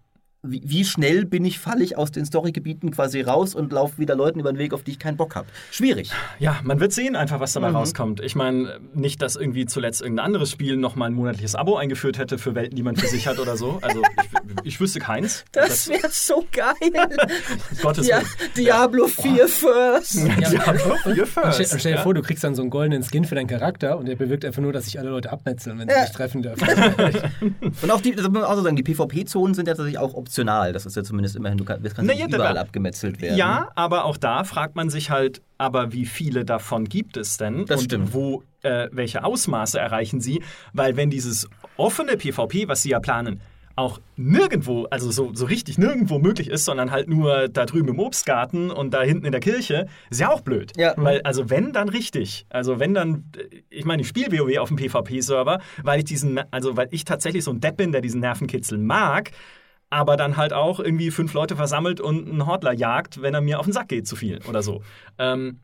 wie, wie schnell bin ich, falle ich aus den Storygebieten quasi raus und laufe wieder Leuten über den Weg, auf die ich keinen Bock habe? Schwierig. Ja, man wird sehen einfach, was dabei Mhm. rauskommt. Ich meine, nicht, dass irgendwie zuletzt irgendein anderes Spiel nochmal ein monatliches Abo eingeführt hätte für Welten, die man für sich hat oder so. Also ich, ich wüsste keins. Das wäre so geil. Gottes ja, Willen. Diablo 4 First. Diablo, you Und stell, first. und stell dir ja? vor, du kriegst dann so einen goldenen Skin für deinen Charakter und der bewirkt einfach nur, dass sich alle Leute abmetzeln, wenn sie Ja. sich treffen dürfen. Und auch die, das muss man auch so sagen, die PvP-Zonen sind ja tatsächlich auch optional. Das ist ja zumindest immerhin, du kannst, kannst Na nicht ja, überall aber- abgemetzelt werden. Ja, aber auch da fragt man sich halt, aber wie viele davon gibt es denn? Das und stimmt. wo, äh, welche Ausmaße erreichen sie? Weil wenn dieses offene PvP, was sie ja planen, auch nirgendwo, also so, so richtig nirgendwo möglich ist, sondern halt nur da drüben im Obstgarten und da hinten in der Kirche, ist ja auch blöd. Ja. Weil, also wenn, dann richtig. Also wenn dann, äh, ich meine, ich spiele WoW auf dem PvP-Server, weil ich diesen, also weil ich tatsächlich so ein Depp bin, der diesen Nervenkitzel mag, aber dann halt auch irgendwie fünf Leute versammelt und einen Hortler jagt, wenn er mir auf den Sack geht, zu viel oder so. Ähm,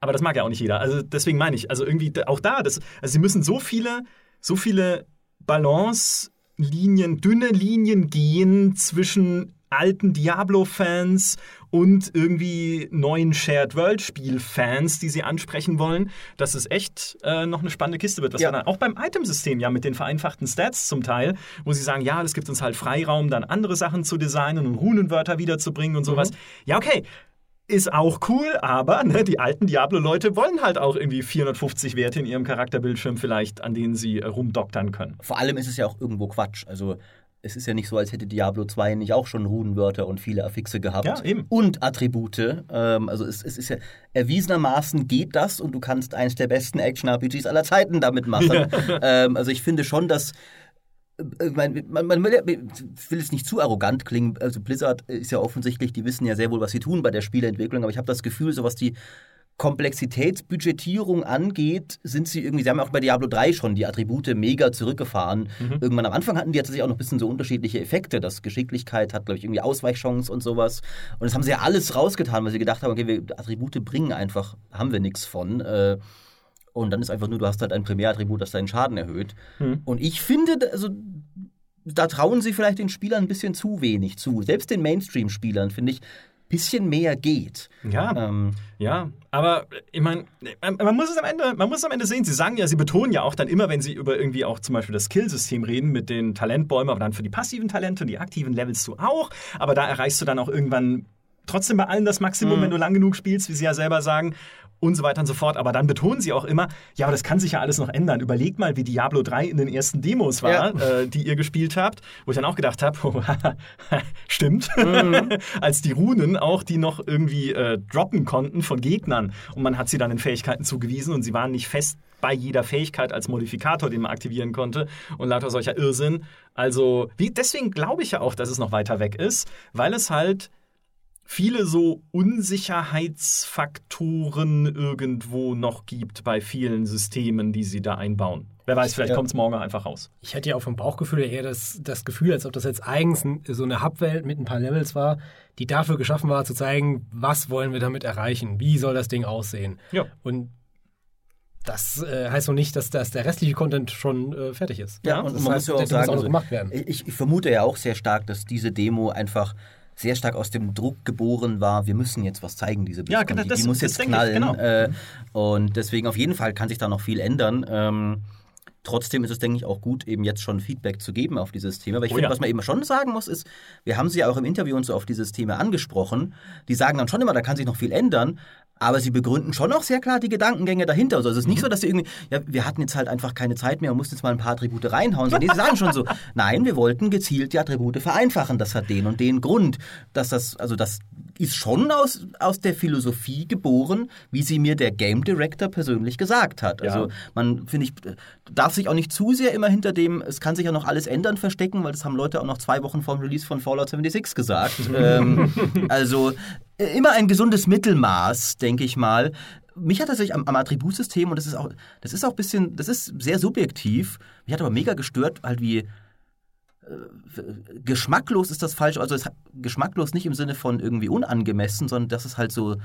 aber das mag ja auch nicht jeder. Also deswegen meine ich, also irgendwie auch da, das, also sie müssen so viele, so viele Balance-Linien, dünne Linien gehen zwischen alten Diablo-Fans und irgendwie neuen Shared World-Spiel-Fans, die sie ansprechen wollen, dass es echt äh, noch eine spannende Kiste wird. Das Ja. dann auch beim Item-System ja mit den vereinfachten Stats zum Teil, wo sie sagen, ja, das gibt uns halt Freiraum, dann andere Sachen zu designen und Runenwörter wiederzubringen und sowas. Ja, okay. Ist auch cool, aber ne, die alten Diablo-Leute wollen halt auch irgendwie 450 Werte in ihrem Charakterbildschirm vielleicht, an denen sie äh, rumdoktern können. Vor allem ist es ja auch irgendwo Quatsch. Also es ist ja nicht so, als hätte Diablo 2 nicht auch schon Runenwörter und viele Affixe gehabt. Ja, eben. Und Attribute. Ähm, also es, es ist ja erwiesenermaßen geht das und du kannst eins der besten Action-RPGs aller Zeiten damit machen. Ähm, also ich finde schon, dass äh, man, man, man will, ja- ich will jetzt nicht zu arrogant klingen. Also Blizzard ist ja offensichtlich, die wissen ja sehr wohl, was sie tun bei der Spieleentwicklung, aber ich habe das Gefühl, so was die Komplexitätsbudgetierung angeht, sind sie irgendwie, sie haben ja auch bei Diablo 3 schon die Attribute mega zurückgefahren. Irgendwann am Anfang hatten die tatsächlich auch noch ein bisschen so unterschiedliche Effekte. Das Geschicklichkeit hat, glaube ich, irgendwie Ausweichchance und sowas. Und das haben sie ja alles rausgetan, weil sie gedacht haben, okay, wir Attribute bringen einfach, haben wir nichts von. Äh, und dann ist einfach nur, du hast halt ein Primärattribut, das deinen Schaden erhöht. Und ich finde, also da trauen sie vielleicht den Spielern ein bisschen zu wenig zu. Selbst den Mainstream-Spielern, finde ich, ein bisschen mehr geht. Ja. Ähm, Ja, aber äh, ich meine, man, man muss es am Ende, man muss es am Ende sehen. Sie sagen ja, sie betonen ja auch dann immer, wenn sie über irgendwie auch zum Beispiel das Skillsystem reden mit den Talentbäumen, aber dann für die passiven Talente und die aktiven levelst du auch. Aber da erreichst du dann auch irgendwann trotzdem bei allen das Maximum, wenn du lang genug spielst, wie sie ja selber sagen. Und so weiter und so fort. Aber dann betonen sie auch immer, ja, aber das kann sich ja alles noch ändern. Überlegt mal, wie Diablo 3 in den ersten Demos war, äh, die ihr gespielt habt, wo ich dann auch gedacht habe, oh, stimmt. Als die Runen auch, die noch irgendwie äh, droppen konnten von Gegnern. Und man hat sie dann in Fähigkeiten zugewiesen und sie waren nicht fest bei jeder Fähigkeit als Modifikator, den man aktivieren konnte und lauter solcher Irrsinn. Also, wie, deswegen glaube ich ja auch, dass es noch weiter weg ist, weil es halt viele so Unsicherheitsfaktoren irgendwo noch gibt bei vielen Systemen, die sie da einbauen. Wer weiß, vielleicht Ja. kommt es morgen einfach raus. Ich hätte ja auch vom Bauchgefühl her eher das, das Gefühl, als ob das jetzt eigens so eine Hubwelt mit ein paar Levels war, die dafür geschaffen war, zu zeigen, was wollen wir damit erreichen, wie soll das Ding aussehen. Ja. Und das äh, heißt noch nicht, dass, dass der restliche Content schon äh, fertig ist. Ja, Ja, und das man heißt, muss ja auch sagen, auch noch also, gemacht werden. ich, ich vermute ja auch sehr stark, dass diese Demo einfach sehr stark aus dem Druck geboren war, wir müssen jetzt was zeigen, diese Ja, BlizzCon. die, das- die muss das jetzt denke ich, knallen. genau. Äh, und deswegen auf jeden Fall kann sich da noch viel ändern. Ähm, Trotzdem ist es, denke ich, auch gut, eben jetzt schon Feedback zu geben auf dieses Thema. Weil ich Oh finde, ja. was man eben schon sagen muss, ist, wir haben sie ja auch im Interview und so auf dieses Thema angesprochen. Die sagen dann schon immer, da kann sich noch viel ändern. Aber sie begründen schon auch sehr klar die Gedankengänge dahinter. Also es ist nicht so, dass sie irgendwie, ja, wir hatten jetzt halt einfach keine Zeit mehr und mussten jetzt mal ein paar Attribute reinhauen. Sondern die sagen schon so, nein, wir wollten gezielt die Attribute vereinfachen. Das hat den und den Grund. Dass das, also das ist schon aus, aus der Philosophie geboren, wie sie mir der Game Director persönlich gesagt hat. Also Ja. man, finde ich, darf sich auch nicht zu sehr immer hinter dem, es kann sich ja noch alles ändern, verstecken, weil das haben Leute auch noch zwei Wochen vor dem Release von Fallout 76 gesagt. ähm, also äh, immer ein gesundes Mittelmaß, denke ich mal. Mich hat tatsächlich am, am Attributsystem, und das ist auch, das ist auch ein bisschen, das ist sehr subjektiv, mich hat aber mega gestört, halt wie geschmacklos ist das falsch, also geschmacklos nicht im Sinne von irgendwie unangemessen, sondern das ist halt so,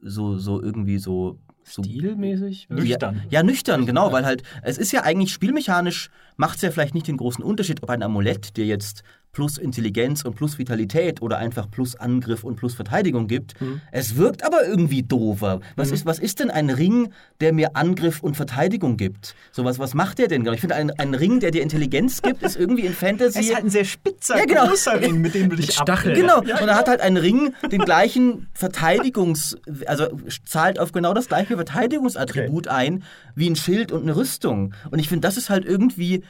so, so irgendwie so. so Stilmäßig? Nüchtern. Ja, ja, nüchtern, genau, weil halt, es ist ja eigentlich spielmechanisch, macht es ja vielleicht nicht den großen Unterschied, ob ein Amulett dir jetzt plus Intelligenz und plus Vitalität oder einfach plus Angriff und plus Verteidigung gibt. Es wirkt aber irgendwie doofer. Was, ist, was ist denn ein Ring, der mir Angriff und Verteidigung gibt? So was, was macht der denn? genau? Ich finde, ein, ein Ring, der dir Intelligenz gibt, ist irgendwie in Fantasy. Es ist halt ein sehr spitzer, Ja, genau. großer Ring, mit dem du dich Stacheln. Genau, Ja, und er hat halt einen Ring, den gleichen Verteidigungs-, also zahlt auf genau das gleiche Verteidigungsattribut ein, wie ein Schild und eine Rüstung. Und ich finde, das ist halt irgendwie,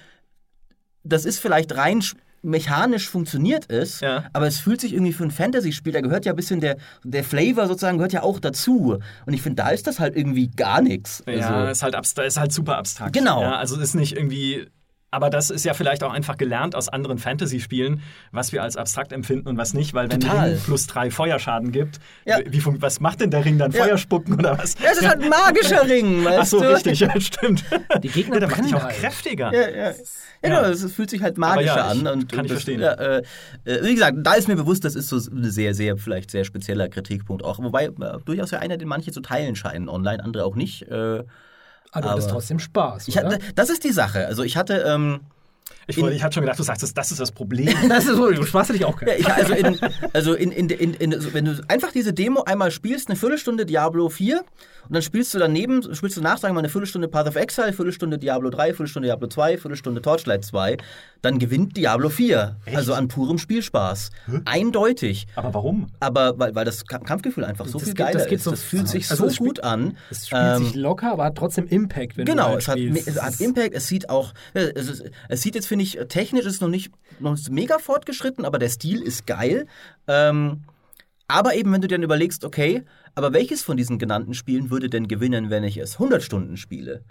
das ist vielleicht rein mechanisch funktioniert es, Ja. aber es fühlt sich irgendwie für ein Fantasy-Spiel, da gehört ja ein bisschen der, der Flavor sozusagen, gehört ja auch dazu. Und ich finde, da ist das halt irgendwie gar nichts. Ja, Also, ist halt, ist halt super abstrakt. Genau. Ja, also ist nicht irgendwie. Aber das ist ja vielleicht auch einfach gelernt aus anderen Fantasy-Spielen, was wir als abstrakt empfinden und was nicht, weil wenn Total. der Ring plus drei Feuerschaden gibt, Ja. wie, was macht denn der Ring dann? Ja. Feuer spucken oder was? ja, es ist halt ein magischer Ring, weißt Ach so, du? richtig, ja, stimmt. Die Gegner ja, der macht dich auch halt. kräftiger. Ja, ja. ja, genau, es fühlt sich halt magischer an. Und, kann und ich das, verstehen. Ja, äh, äh, wie gesagt, da ist mir bewusst, das ist so ein sehr, sehr, vielleicht sehr spezieller Kritikpunkt auch. Wobei äh, durchaus ja einer, den manche zu teilen scheinen online, andere auch nicht. Äh, Aber du hattest trotzdem Spaß, ich hatte, das ist die Sache. Also ich hatte, ähm, Ich, wollte, ich hatte schon gedacht, du sagst, das, das ist das Problem. Das ist so, du sparst dich auch Ja, keinen. ich, also in, also in, in, in, in, also wenn du einfach diese Demo einmal spielst, eine Viertelstunde Diablo 4 und dann spielst du daneben, spielst du nach, sagen wir mal, eine Viertelstunde Path of Exile, Viertelstunde Diablo 3, Viertelstunde Diablo 2, Viertelstunde Torchlight 2, dann gewinnt Diablo 4. Also an purem Spielspaß. Eindeutig. Aber warum? Aber weil, weil das Ka- Kampfgefühl einfach so Das viel geht- das geiler geht ist. so- Das fühlt sich also so es gut an. Es spielt Ähm, sich locker, aber hat trotzdem Impact, wenn Genau, du es halt hat, spielst. es hat Impact, es sieht auch, äh, es, ist, es sieht jetzt, finde ich, technisch ist es noch nicht, noch nicht mega fortgeschritten, aber der Stil ist geil. Ähm, aber eben, wenn du dir dann überlegst, okay, aber welches von diesen genannten Spielen würde denn gewinnen, wenn ich es 100 Stunden spiele?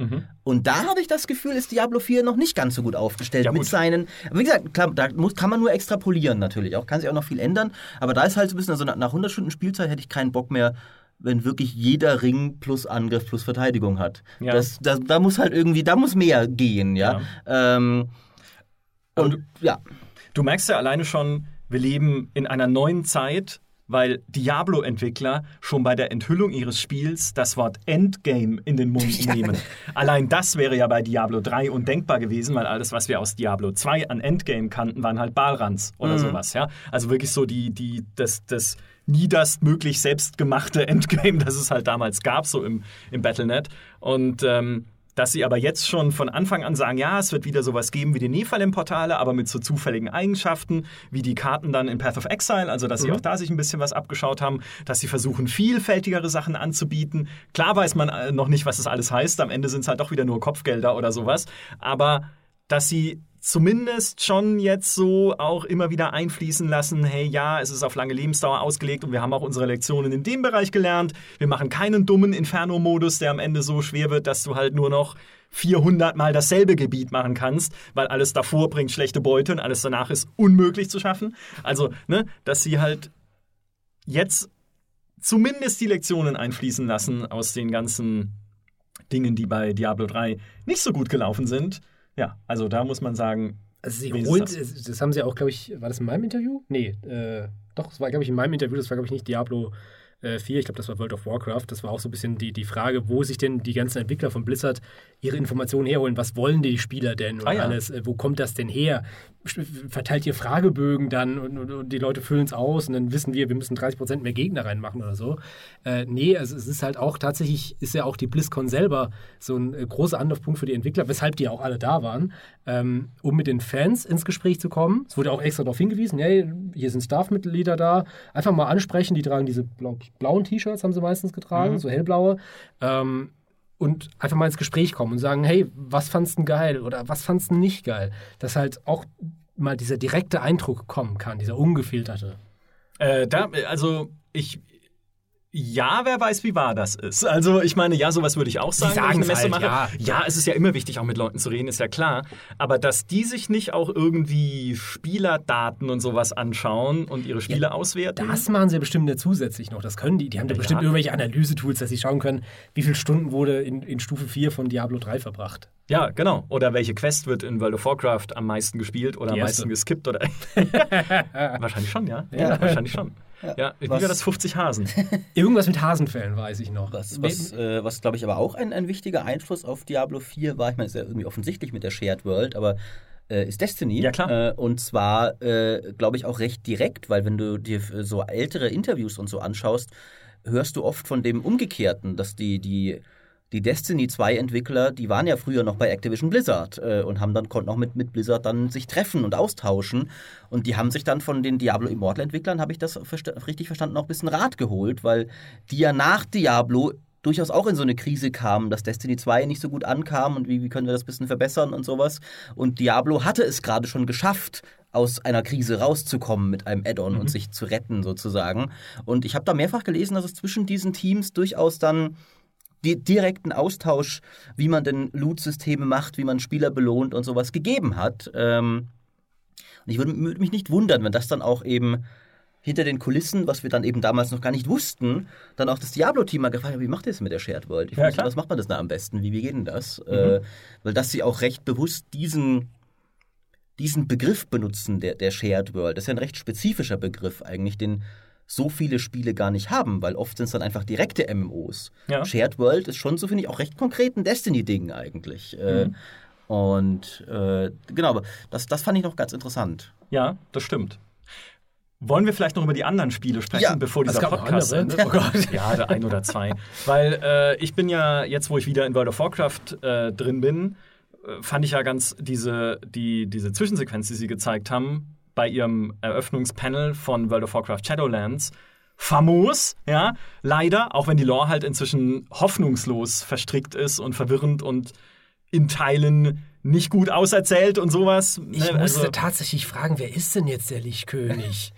Und da habe ich das Gefühl, ist Diablo 4 noch nicht ganz so gut aufgestellt Ja, mit gut. seinen, wie gesagt, klar, da muss, kann man nur extrapolieren natürlich, auch kann sich auch noch viel ändern, aber da ist halt so ein bisschen, also nach nach 100 Stunden Spielzeit hätte ich keinen Bock mehr, wenn wirklich jeder Ring plus Angriff plus Verteidigung hat. Ja. Das, das, da muss halt irgendwie, da muss mehr gehen, ja. Ähm, Aber und ja, Du merkst ja alleine schon, wir leben in einer neuen Zeit, weil Diablo-Entwickler schon bei der Enthüllung ihres Spiels das Wort Endgame in den Mund nehmen. Allein das wäre ja bei Diablo 3 undenkbar gewesen, weil alles, was wir aus Diablo 2 an Endgame kannten, waren halt Balrans oder sowas. Ja? Also wirklich so die, die, das, das niederstmöglich selbstgemachte Endgame, das es halt damals gab, so im, im Battlenet. Und ähm, dass sie aber jetzt schon von Anfang an sagen, ja, es wird wieder sowas geben wie die Nephalem-Portale, aber mit so zufälligen Eigenschaften, wie die Karten dann in Path of Exile, also dass sie auch da sich ein bisschen was abgeschaut haben, dass sie versuchen, vielfältigere Sachen anzubieten. Klar weiß man äh, noch nicht, was das alles heißt, am Ende sind es halt doch wieder nur Kopfgelder oder sowas, aber dass sie zumindest schon jetzt so auch immer wieder einfließen lassen, hey ja, es ist auf lange Lebensdauer ausgelegt und wir haben auch unsere Lektionen in dem Bereich gelernt. Wir machen keinen dummen Inferno-Modus, der am Ende so schwer wird, dass du halt nur noch 400 Mal dasselbe Gebiet machen kannst, weil alles davor bringt schlechte Beute und alles danach ist unmöglich zu schaffen. Also, ne, dass sie halt jetzt zumindest die Lektionen einfließen lassen aus den ganzen Dingen, die bei Diablo 3 nicht so gut gelaufen sind. Ja, also da muss man sagen, Also sie das. das. das haben sie auch, glaube ich, war das in meinem Interview? Nee, äh, doch, es war, glaube ich, in meinem Interview, das war, glaube ich, nicht Diablo äh, 4, ich glaube, das war World of Warcraft. Das war auch so ein bisschen die, die Frage, wo sich denn die ganzen Entwickler von Blizzard ihre Informationen herholen. Was wollen die Spieler denn und Ah, ja. alles? Äh, Wo kommt das denn her? Verteilt ihr Fragebögen dann und, und, und die Leute füllen es aus und dann wissen wir, wir müssen 30% mehr Gegner reinmachen oder so. Äh, nee, also es ist halt auch tatsächlich, ist ja auch die BlizzCon selber so ein äh, großer Anlaufpunkt für die Entwickler, weshalb die ja auch alle da waren, ähm, um mit den Fans ins Gespräch zu kommen. Es wurde auch extra darauf hingewiesen, hey, hier sind Staff-Mitglieder da, einfach mal ansprechen, die tragen diese blauen T-Shirts, haben sie meistens getragen, so hellblaue. Ähm, und einfach mal ins Gespräch kommen und sagen, hey, was fandst du geil oder was fandst du nicht geil? Dass halt auch mal dieser direkte Eindruck kommen kann, dieser ungefilterte. Äh, da, also ich. Ja, wer weiß, wie wahr das ist. Also, ich meine, ja, sowas würde ich auch sagen, wenn ich eine Messe halt, mache. ja. ja, es ist ja immer wichtig, auch mit Leuten zu reden, ist ja klar. Aber dass die sich nicht auch irgendwie Spielerdaten und sowas anschauen und ihre Spiele auswerten. Das machen sie ja bestimmt ja zusätzlich noch. Das können die. Die haben da Ja, bestimmt ja. irgendwelche Analysetools, dass sie schauen können, wie viele Stunden wurde in, in Stufe 4 von Diablo 3 verbracht. Ja, genau. Oder welche Quest wird in World of Warcraft am meisten gespielt oder am meisten geskippt oder. wahrscheinlich schon, ja. Ja, wahrscheinlich schon. Ja, wie Was- war das 50 Hasen? Irgendwas mit Hasenfällen weiß ich noch. Was, was, äh, was glaube ich, aber auch ein, ein wichtiger Einfluss auf Diablo 4 war, ich meine, ist ja irgendwie offensichtlich mit der Shared World, aber äh, ist Destiny. Ja, klar. Äh, und zwar, äh, glaube ich, auch recht direkt, weil wenn du dir äh, so ältere Interviews und so anschaust, hörst du oft von dem Umgekehrten, dass die, die, die Destiny 2 Entwickler, die waren ja früher noch bei Activision Blizzard äh, und haben dann, konnten auch mit, mit Blizzard dann sich treffen und austauschen. Und die haben sich dann von den Diablo Immortal Entwicklern, habe ich das versta- richtig verstanden, auch ein bisschen Rat geholt, weil die ja nach Diablo durchaus auch in so eine Krise kamen, dass Destiny 2 nicht so gut ankam und wie, wie können wir das ein bisschen verbessern und sowas. Und Diablo hatte es gerade schon geschafft, aus einer Krise rauszukommen mit einem Add-on und sich zu retten sozusagen. Und ich habe da mehrfach gelesen, dass es zwischen diesen Teams durchaus dann direkten Austausch, wie man denn Loot-Systeme macht, wie man Spieler belohnt und sowas gegeben hat. Ähm, und ich würde mich nicht wundern, wenn das dann auch eben hinter den Kulissen, was wir dann eben damals noch gar nicht wussten, dann auch das Diablo-Team mal gefragt hat, wie macht ihr das mit der Shared World? Ich Ja, wusste, was macht man das da am besten? Wie, wie geht denn das? Äh, weil dass sie auch recht bewusst diesen, diesen Begriff benutzen, der, der Shared World. Das ist ja ein recht spezifischer Begriff eigentlich, den so viele Spiele gar nicht haben, weil oft sind es dann einfach direkte MMOs. Ja. Shared World ist schon so, finde ich, auch recht konkret ein Destiny-Ding eigentlich. Äh, Und äh, genau, aber das, das fand ich noch ganz interessant. Ja, das stimmt. Wollen wir vielleicht noch über die anderen Spiele sprechen, Ja, bevor es dieser Podcast andere. endet? Oh Gott. Ja, der ein oder zwei. Weil äh, ich bin ja, jetzt wo ich wieder in World of Warcraft äh, drin bin, äh, fand ich ja ganz diese, die, diese Zwischensequenz, die sie gezeigt haben, bei ihrem Eröffnungspanel von World of Warcraft Shadowlands, famos, ja, leider, auch wenn die Lore halt inzwischen hoffnungslos verstrickt ist und verwirrend und in Teilen nicht gut auserzählt und sowas. Ich ne, musste also, tatsächlich fragen, wer ist denn jetzt der Lichtkönig?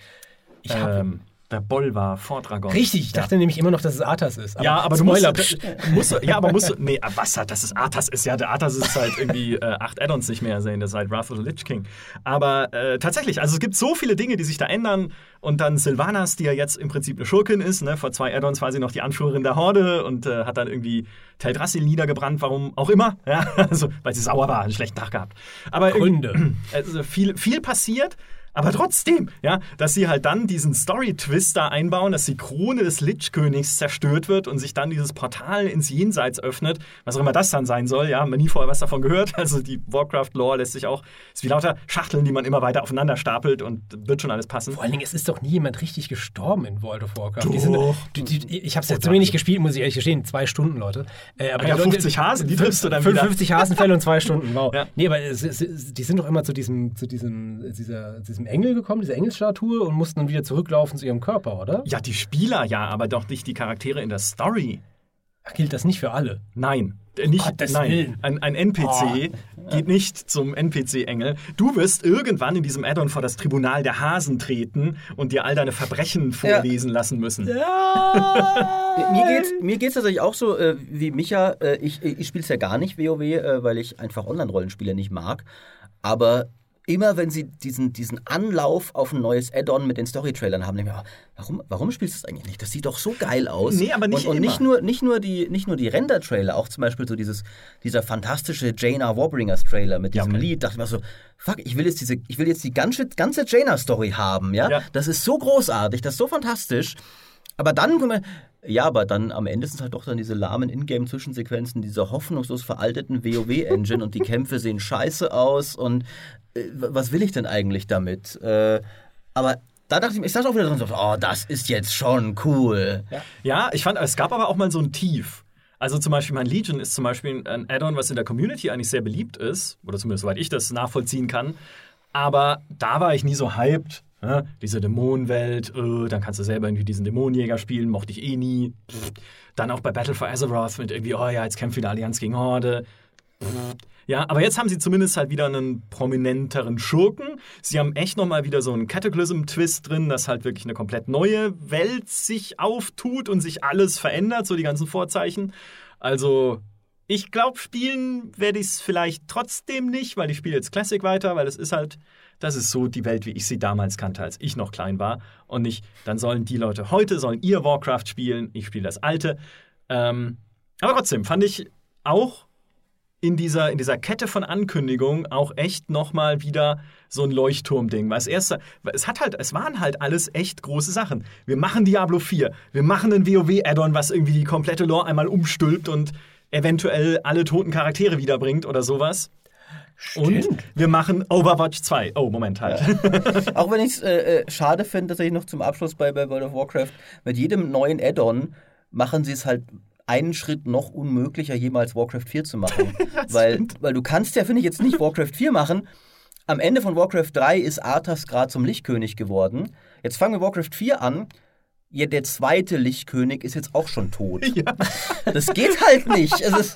Ich ähm, der Bolvar vor Dragon. Richtig, ich dachte nämlich immer noch, dass es Arthas ist. Ja, aber du musst, Spoiler, du pst. musst, ja, aber musst du, nee, aber was hat, das ist Arthas ist ja, der Arthas ist seit irgendwie äh, acht Add-ons nicht mehr sehen, der ist seit Wrath of the Lich King. Aber äh, tatsächlich, also es gibt so viele Dinge, die sich da ändern und dann Sylvanas, die ja jetzt im Prinzip eine Schurkin ist, ne, vor zwei Add-ons war sie noch die Anführerin der Horde und äh, hat dann irgendwie Teldrassil niedergebrannt, warum auch immer, ja, also, weil sie sauer war, einen schlechten Tag gehabt. Aber Gründe. also viel, viel passiert. Aber trotzdem, ja, dass sie halt dann diesen Story-Twist da einbauen, dass die Krone des Lich-Königs zerstört wird und sich dann dieses Portal ins Jenseits öffnet, was auch immer das dann sein soll, ja, man nie vorher was davon gehört. Also die Warcraft-Lore lässt sich auch, ist wie lauter Schachteln, die man immer weiter aufeinander stapelt und wird schon alles passen. Vor allen Dingen, es ist doch nie jemand richtig gestorben in World of Warcraft. Die sind, die, die, ich habe es jetzt zu wenig gespielt, muss ich ehrlich gestehen. Zwei Stunden, Leute. Äh, aber ja, Leute- 50 Hasen, die triffst du dann wieder. 55 Hasenfälle und zwei Stunden, wow. Ja. Nee, aber es, es, die sind doch immer zu diesem, zu diesem, dieser, diesem Engel gekommen, dieser Engelsstatue und mussten dann wieder zurücklaufen zu ihrem Körper, oder? Ja, die Spieler ja, aber doch nicht die Charaktere in der Story. Ach, gilt das nicht für alle? Nein. Äh, Nicht, Gottes nein, Willen. ein, ein NPC geht nicht zum NPC-Engel. Du wirst irgendwann in diesem Add-on vor das Tribunal der Hasen treten und dir all deine Verbrechen vorlesen lassen müssen. Mir geht's, mir geht's tatsächlich auch so äh, wie Micha. Äh, ich ich spiele es ja gar nicht, WoW, äh, weil ich einfach Online-Rollenspiele nicht mag. Aber immer wenn sie diesen, diesen Anlauf auf ein neues Add-on mit den Story-Trailern haben, denke ich mir, warum, warum spielst du das eigentlich nicht? Das sieht doch so geil aus. Nee, aber nicht und, und nicht nur, nicht nur die, nicht nur die Render-Trailer, auch zum Beispiel so dieses, dieser fantastische Jaina Warbringers-Trailer mit Ja, diesem okay. Lied. Dachte ich mir so, fuck, ich will jetzt diese, ich will jetzt die ganze, ganze Jaina-Story haben, ja? Ja. Das ist so großartig, das ist so fantastisch. Aber dann kommen wir, ja, aber dann am Ende sind es halt doch dann diese lahmen Ingame-Zwischensequenzen dieser hoffnungslos veralteten WoW-Engine und die Kämpfe sehen scheiße aus und äh, was will ich denn eigentlich damit? Äh, aber da dachte ich mir, ich saß auch wieder drin so, oh, das ist jetzt schon cool. Ja, ich fand, es gab aber auch mal so ein Tief. Also zum Beispiel mein Legion ist zum Beispiel ein Add-on, was in der Community eigentlich sehr beliebt ist, oder zumindest soweit ich das nachvollziehen kann. Aber da war ich nie so hyped. Ja, diese Dämonenwelt, äh, dann kannst du selber irgendwie diesen Dämonenjäger spielen, mochte ich eh nie. Pff. Dann auch bei Battle for Azeroth mit irgendwie, oh ja, jetzt kämpft wieder Allianz gegen Horde. Pff. Ja, aber jetzt haben sie zumindest halt wieder einen prominenteren Schurken. Sie haben echt nochmal wieder so einen Cataclysm-Twist drin, dass halt wirklich eine komplett neue Welt sich auftut und sich alles verändert, so die ganzen Vorzeichen. Also, ich glaube, spielen werde ich es vielleicht trotzdem nicht, weil ich spiele jetzt Classic weiter, weil es ist halt, das ist so die Welt, wie ich sie damals kannte, als ich noch klein war. Und nicht, dann sollen die Leute heute, sollen ihr Warcraft spielen, ich spiele das alte. Ähm, aber trotzdem fand ich auch in dieser, in dieser Kette von Ankündigungen auch echt nochmal wieder so ein Leuchtturm-Ding. Weil es erst, es hat halt, es waren halt alles echt große Sachen. Wir machen Diablo 4, wir machen ein WoW-Add-on, was irgendwie die komplette Lore einmal umstülpt und eventuell alle toten Charaktere wiederbringt oder sowas. Und wir machen Overwatch 2. Oh, Moment halt. Auch wenn ich es äh, äh, schade finde, tatsächlich noch zum Abschluss bei, bei World of Warcraft, mit jedem neuen Add-on machen sie es halt einen Schritt noch unmöglicher, jemals Warcraft 4 zu machen. weil, weil du kannst ja, finde ich, jetzt nicht Warcraft 4 machen. Am Ende von Warcraft 3 ist Arthas gerade zum Lichtkönig geworden. Jetzt fangen wir Warcraft 4 an. Ja, der zweite Lichtkönig ist jetzt auch schon tot. ja. Das geht halt nicht. Es ist,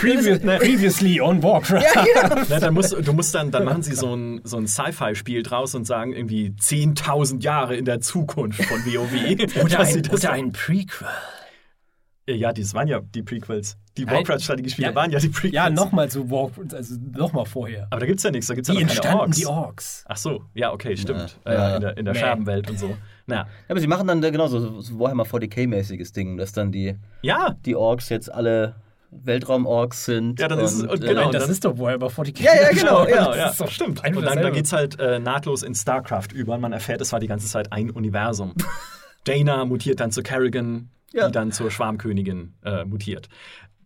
Previous, previously on Warcraft. ja, genau. Na, dann musst, du musst dann, dann machen sie so ein, so ein Sci-Fi-Spiel draus und sagen irgendwie 10.000 Jahre in der Zukunft von WoW. Oder ein, das oder ein Prequel. Ja, das waren ja die Prequels. Die. Warcraft-Strategiespiele Ja. waren ja die Prequels. Ja, nochmal zu Warcraft, also nochmal vorher. Aber da gibt's ja nichts, da gibt's ja Wie noch keine Orks. die Orks? Ach so, ja, okay, stimmt. Ja. Äh, Ja. in der, in der. Scherbenwelt und so. Naja. aber sie machen dann da genau so, so Warhammer 40k-mäßiges Ding, dass dann die, Ja, die Orks jetzt alle Weltraum-Orks sind. Ja, dann ist es- und, und äh, genau. Moment, das dann- ist doch Warhammer 40k. Ja, ja, genau, ja. Das ja, ist doch stimmt. ein Und und dann da dasselbe. geht's halt äh, nahtlos in StarCraft über. und Man erfährt, es war die ganze Zeit ein Universum. Jaina mutiert dann zu Kerrigan, Ja. die dann zur Schwarmkönigin äh, mutiert.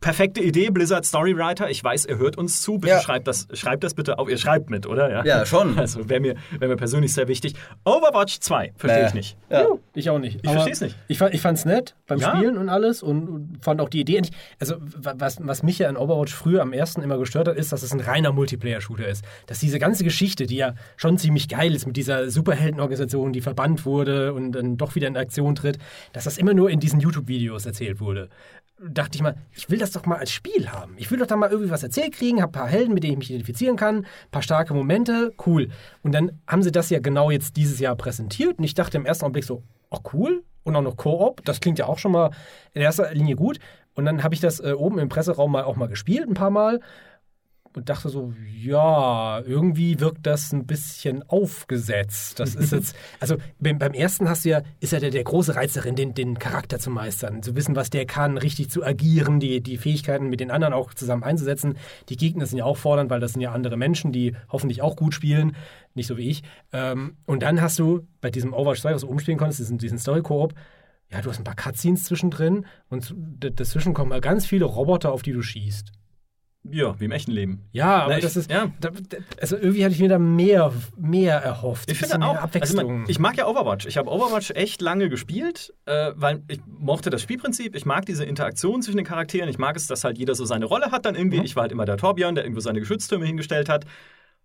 Perfekte Idee, Blizzard Storywriter. Ich weiß, ihr hört uns zu. Bitte Ja. schreibt, das, schreibt das bitte auf. Ihr schreibt mit, oder? Ja, schon. Also wäre mir, wär mir persönlich sehr wichtig. Overwatch 2, verstehe ich nicht. Ja. Ich auch nicht. Ich versteh's nicht. Ich, fand- ich fand's nett beim Ja. Spielen und alles und, fand auch die Idee. endlich- Also, wa- was, was mich ja an Overwatch früher am ersten immer gestört hat, ist, dass es ein reiner Multiplayer-Shooter ist. Dass diese ganze Geschichte, die ja schon ziemlich geil ist mit dieser Superheldenorganisation, die verbannt wurde und dann doch wieder in Aktion tritt, dass das immer nur in diesen YouTube-Videos erzählt wurde. Dachte ich mal, ich will das doch mal als Spiel haben. Ich will doch da mal irgendwie was erzählt kriegen, hab ein paar Helden, mit denen ich mich identifizieren kann, ein paar starke Momente, cool. Und dann haben sie das ja genau jetzt dieses Jahr präsentiert und ich dachte im ersten Augenblick so, oh cool, und auch noch Koop, das klingt ja auch schon mal in erster Linie gut. Und dann habe ich das äh, oben im Presseraum mal auch mal gespielt, ein paar Mal. Und dachte so, ja, irgendwie wirkt das ein bisschen aufgesetzt. Das ist jetzt, also beim, ersten hast du ja, ist ja der, der große Reiz darin, den, den Charakter zu meistern, zu wissen, was der kann, richtig zu agieren, die, die Fähigkeiten mit den anderen auch zusammen einzusetzen. Die Gegner sind ja auch fordernd, weil das sind ja andere Menschen, die hoffentlich auch gut spielen, nicht so wie ich. Ähm, und dann hast du bei diesem Overwatch 2, was du umspielen konntest, diesen, diesen Story-Koop, ja, du hast ein paar Cutscenes zwischendrin und dazwischen kommen mal ganz viele Roboter, auf die du schießt. Ja, wie im echten Leben. Ja, aber Na, ich- das ist. ja. Da, also irgendwie hatte ich mir da mehr, mehr erhofft. Ich finde auch, also Abwechslung. man, ich mag ja Overwatch. Ich habe Overwatch echt lange gespielt, äh, weil ich mochte das Spielprinzip. Ich mag diese Interaktion zwischen den Charakteren. Ich mag es, dass halt jeder so seine Rolle hat dann irgendwie. Ich war halt immer der Torbjörn, der irgendwo seine Geschütztürme hingestellt hat.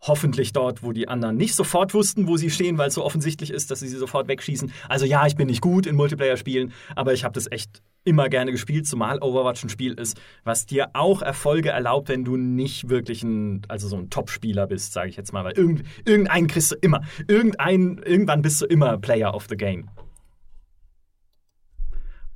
Hoffentlich dort, wo die anderen nicht sofort wussten, wo sie stehen, weil es so offensichtlich ist, dass sie sie sofort wegschießen. Also ja, ich bin nicht gut in Multiplayer-Spielen, aber ich habe das echt immer gerne gespielt, zumal Overwatch ein Spiel ist, was dir auch Erfolge erlaubt, wenn du nicht wirklich ein, also so ein Top-Spieler bist, sage ich jetzt mal, weil irgend, irgendeinen kriegst du immer. Irgendein, irgendwann bist du immer Player of the Game.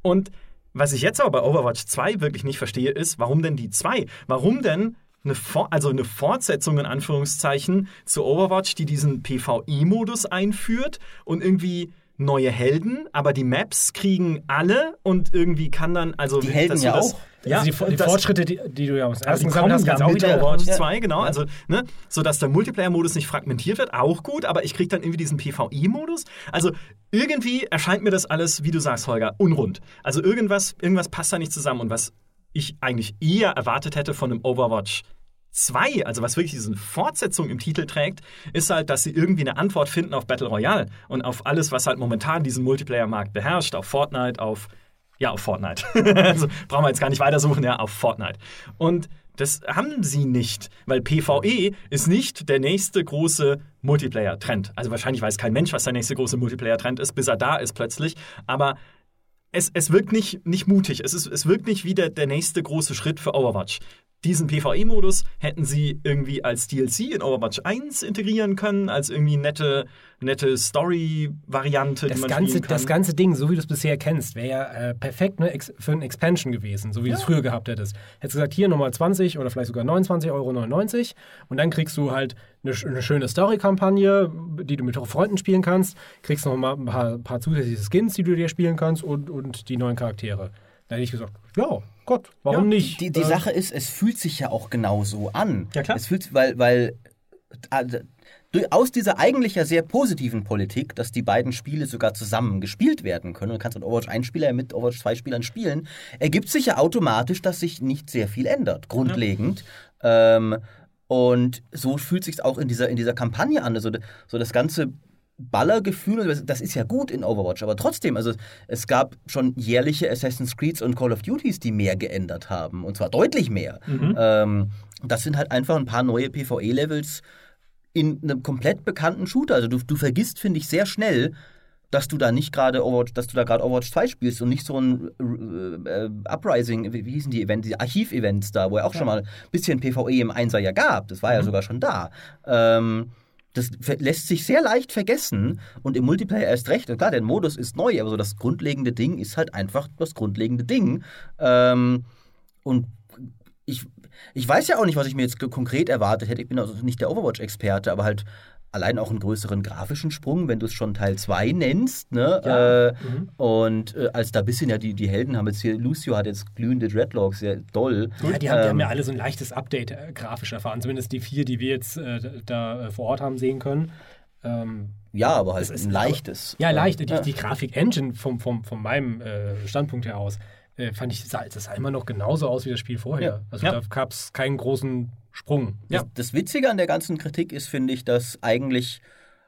Und was ich jetzt aber bei Overwatch 2 wirklich nicht verstehe, ist, warum denn die 2? Warum denn eine, For also eine Fortsetzung in Anführungszeichen zu Overwatch, die diesen PvE-Modus einführt und irgendwie neue Helden, aber die Maps kriegen alle und irgendwie kann dann, also Die Helden ja das, auch. Ja, also die, die das- Fortschritte, die, die du ja aus also kommen hast, ja kannst auch mit wieder Overwatch Ja. 2, genau. Also, ne, sodass der Multiplayer-Modus nicht fragmentiert wird, auch gut, aber ich kriege dann irgendwie diesen PvE-Modus. Also irgendwie erscheint mir das alles, wie du sagst, Holger, unrund. Also irgendwas, irgendwas passt da nicht zusammen. Und was ich eigentlich eher erwartet hätte von einem Overwatch 2, also was wirklich diese Fortsetzung im Titel trägt, ist halt, dass sie irgendwie eine Antwort finden auf Battle Royale und auf alles, was halt momentan diesen Multiplayer-Markt beherrscht, auf Fortnite, auf ja, auf Fortnite. also brauchen wir jetzt gar nicht weitersuchen, ja, auf Fortnite. Und das haben sie nicht, weil PvE ist nicht der nächste große Multiplayer-Trend. Also wahrscheinlich weiß kein Mensch, was der nächste große Multiplayer-Trend ist, bis er da ist plötzlich. Aber es, es wirkt nicht, nicht mutig. Es, ist, es wirkt nicht wie der, der nächste große Schritt für Overwatch. Diesen PvE-Modus hätten sie irgendwie als DLC in Overwatch 1 integrieren können, als irgendwie nette, nette Story-Variante, die Das man ganze, kann. das ganze Ding, so wie du es bisher kennst, wäre ja äh, perfekt ne, für ein Expansion gewesen, so wie du es früher gehabt hättest. Hättest gesagt, hier nochmal 20 oder vielleicht sogar 29,99 Euro und dann kriegst du halt eine, eine schöne Story-Kampagne, die du mit Freunden spielen kannst, kriegst nochmal ein paar, paar zusätzliche Skins, die du dir spielen kannst und, und die neuen Charaktere. Da hätte ich gesagt, ja, Gott, warum Ja, nicht? Die, die Äh, Sache ist, es fühlt sich ja auch genau so an. Ja, klar. Es fühlt, weil, weil durch- aus dieser eigentlich ja sehr positiven Politik, dass die beiden Spiele sogar zusammen gespielt werden können, du kannst mit Overwatch 1 Spieler mit Overwatch 2 Spielern spielen, ergibt sich ja automatisch, dass sich nicht sehr viel ändert, grundlegend. Ähm, und so fühlt sich auch in dieser, in dieser Kampagne an. Also, so das ganze Ballergefühl, das- ist ja gut in Overwatch, aber trotzdem, also es gab schon jährliche Assassin's Creeds und Call of Duties, die mehr geändert haben, und zwar deutlich mehr. Ähm, das sind halt einfach ein paar neue PvE-Levels in einem komplett bekannten Shooter. Also du, du vergisst, finde ich, sehr schnell, dass du da nicht gerade Overwatch, dass du da gerade Overwatch 2 spielst und nicht so ein äh, äh, Uprising, wie, wie hießen die Events, die Archiv-Events da, wo ja auch schon mal ein bisschen PvE im Einser ja gab. Das war ja sogar schon da. Ähm, das lässt sich sehr leicht vergessen und im Multiplayer erst recht. Und klar, der Modus ist neu, aber so das grundlegende Ding ist halt einfach das grundlegende Ding. Ähm, und ich, ich weiß ja auch nicht, was ich mir jetzt konkret erwartet hätte. Ich bin also nicht der Overwatch-Experte, aber halt allein auch einen größeren grafischen Sprung, wenn du es schon Teil 2 nennst. Ne? Ja. Äh, Und äh, als da bisschen ja die, die Helden haben jetzt hier, Lucio hat jetzt glühende Dreadlocks, sehr doll. Ja, die haben, die haben Ähm, ja alle so ein leichtes Update äh, grafisch erfahren. Zumindest die vier, die wir jetzt äh, da äh, vor Ort haben sehen können. Ähm, ja, aber halt ist ein leichtes. ja, leicht. Die, Ja. die Grafik-Engine vom, vom, von meinem äh, Standpunkt her aus äh, fand ich, sah, das sah immer noch genauso aus wie das Spiel vorher. Ja. Also Ja. da gab es keinen großen Sprung. Ja. Das, das Witzige an der ganzen Kritik ist, finde ich, dass eigentlich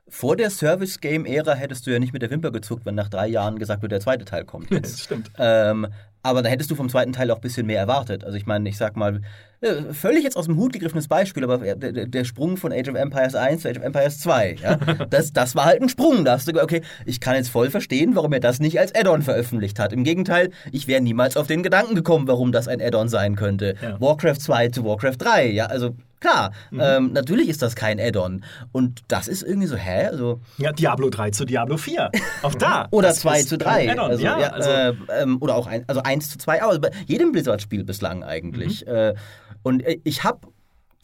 vor der Service-Game-Ära hättest du ja nicht mit der Wimper gezuckt, wenn nach drei Jahren gesagt wird, der zweite Teil kommt jetzt. Das stimmt. Ähm, aber da hättest du vom zweiten Teil auch ein bisschen mehr erwartet. Also ich meine, ich sag mal, völlig jetzt aus dem Hut gegriffenes Beispiel, aber der, der- Sprung von Age of Empires 1 zu Age of Empires 2, ja, das, das war halt ein Sprung. Da hast du gesagt, okay, ich kann jetzt voll verstehen, warum er das nicht als Add-on veröffentlicht hat. Im Gegenteil, ich wäre niemals auf den Gedanken gekommen, warum das ein Add-on sein könnte. Ja. Warcraft 2 zu Warcraft 3, ja, also klar, Mhm. ähm, natürlich ist das kein Add-on. Und das ist irgendwie so, hä? Also, Ja, Diablo 3 zu Diablo 4. Auch da. oder Das 2 ist zu kein 3. Add-on. Also, ja, ja, also, äh, ähm, oder auch ein, also 1 zu 2, aber bei jedem Blizzard-Spiel bislang eigentlich. Mhm. Äh, und äh, ich habe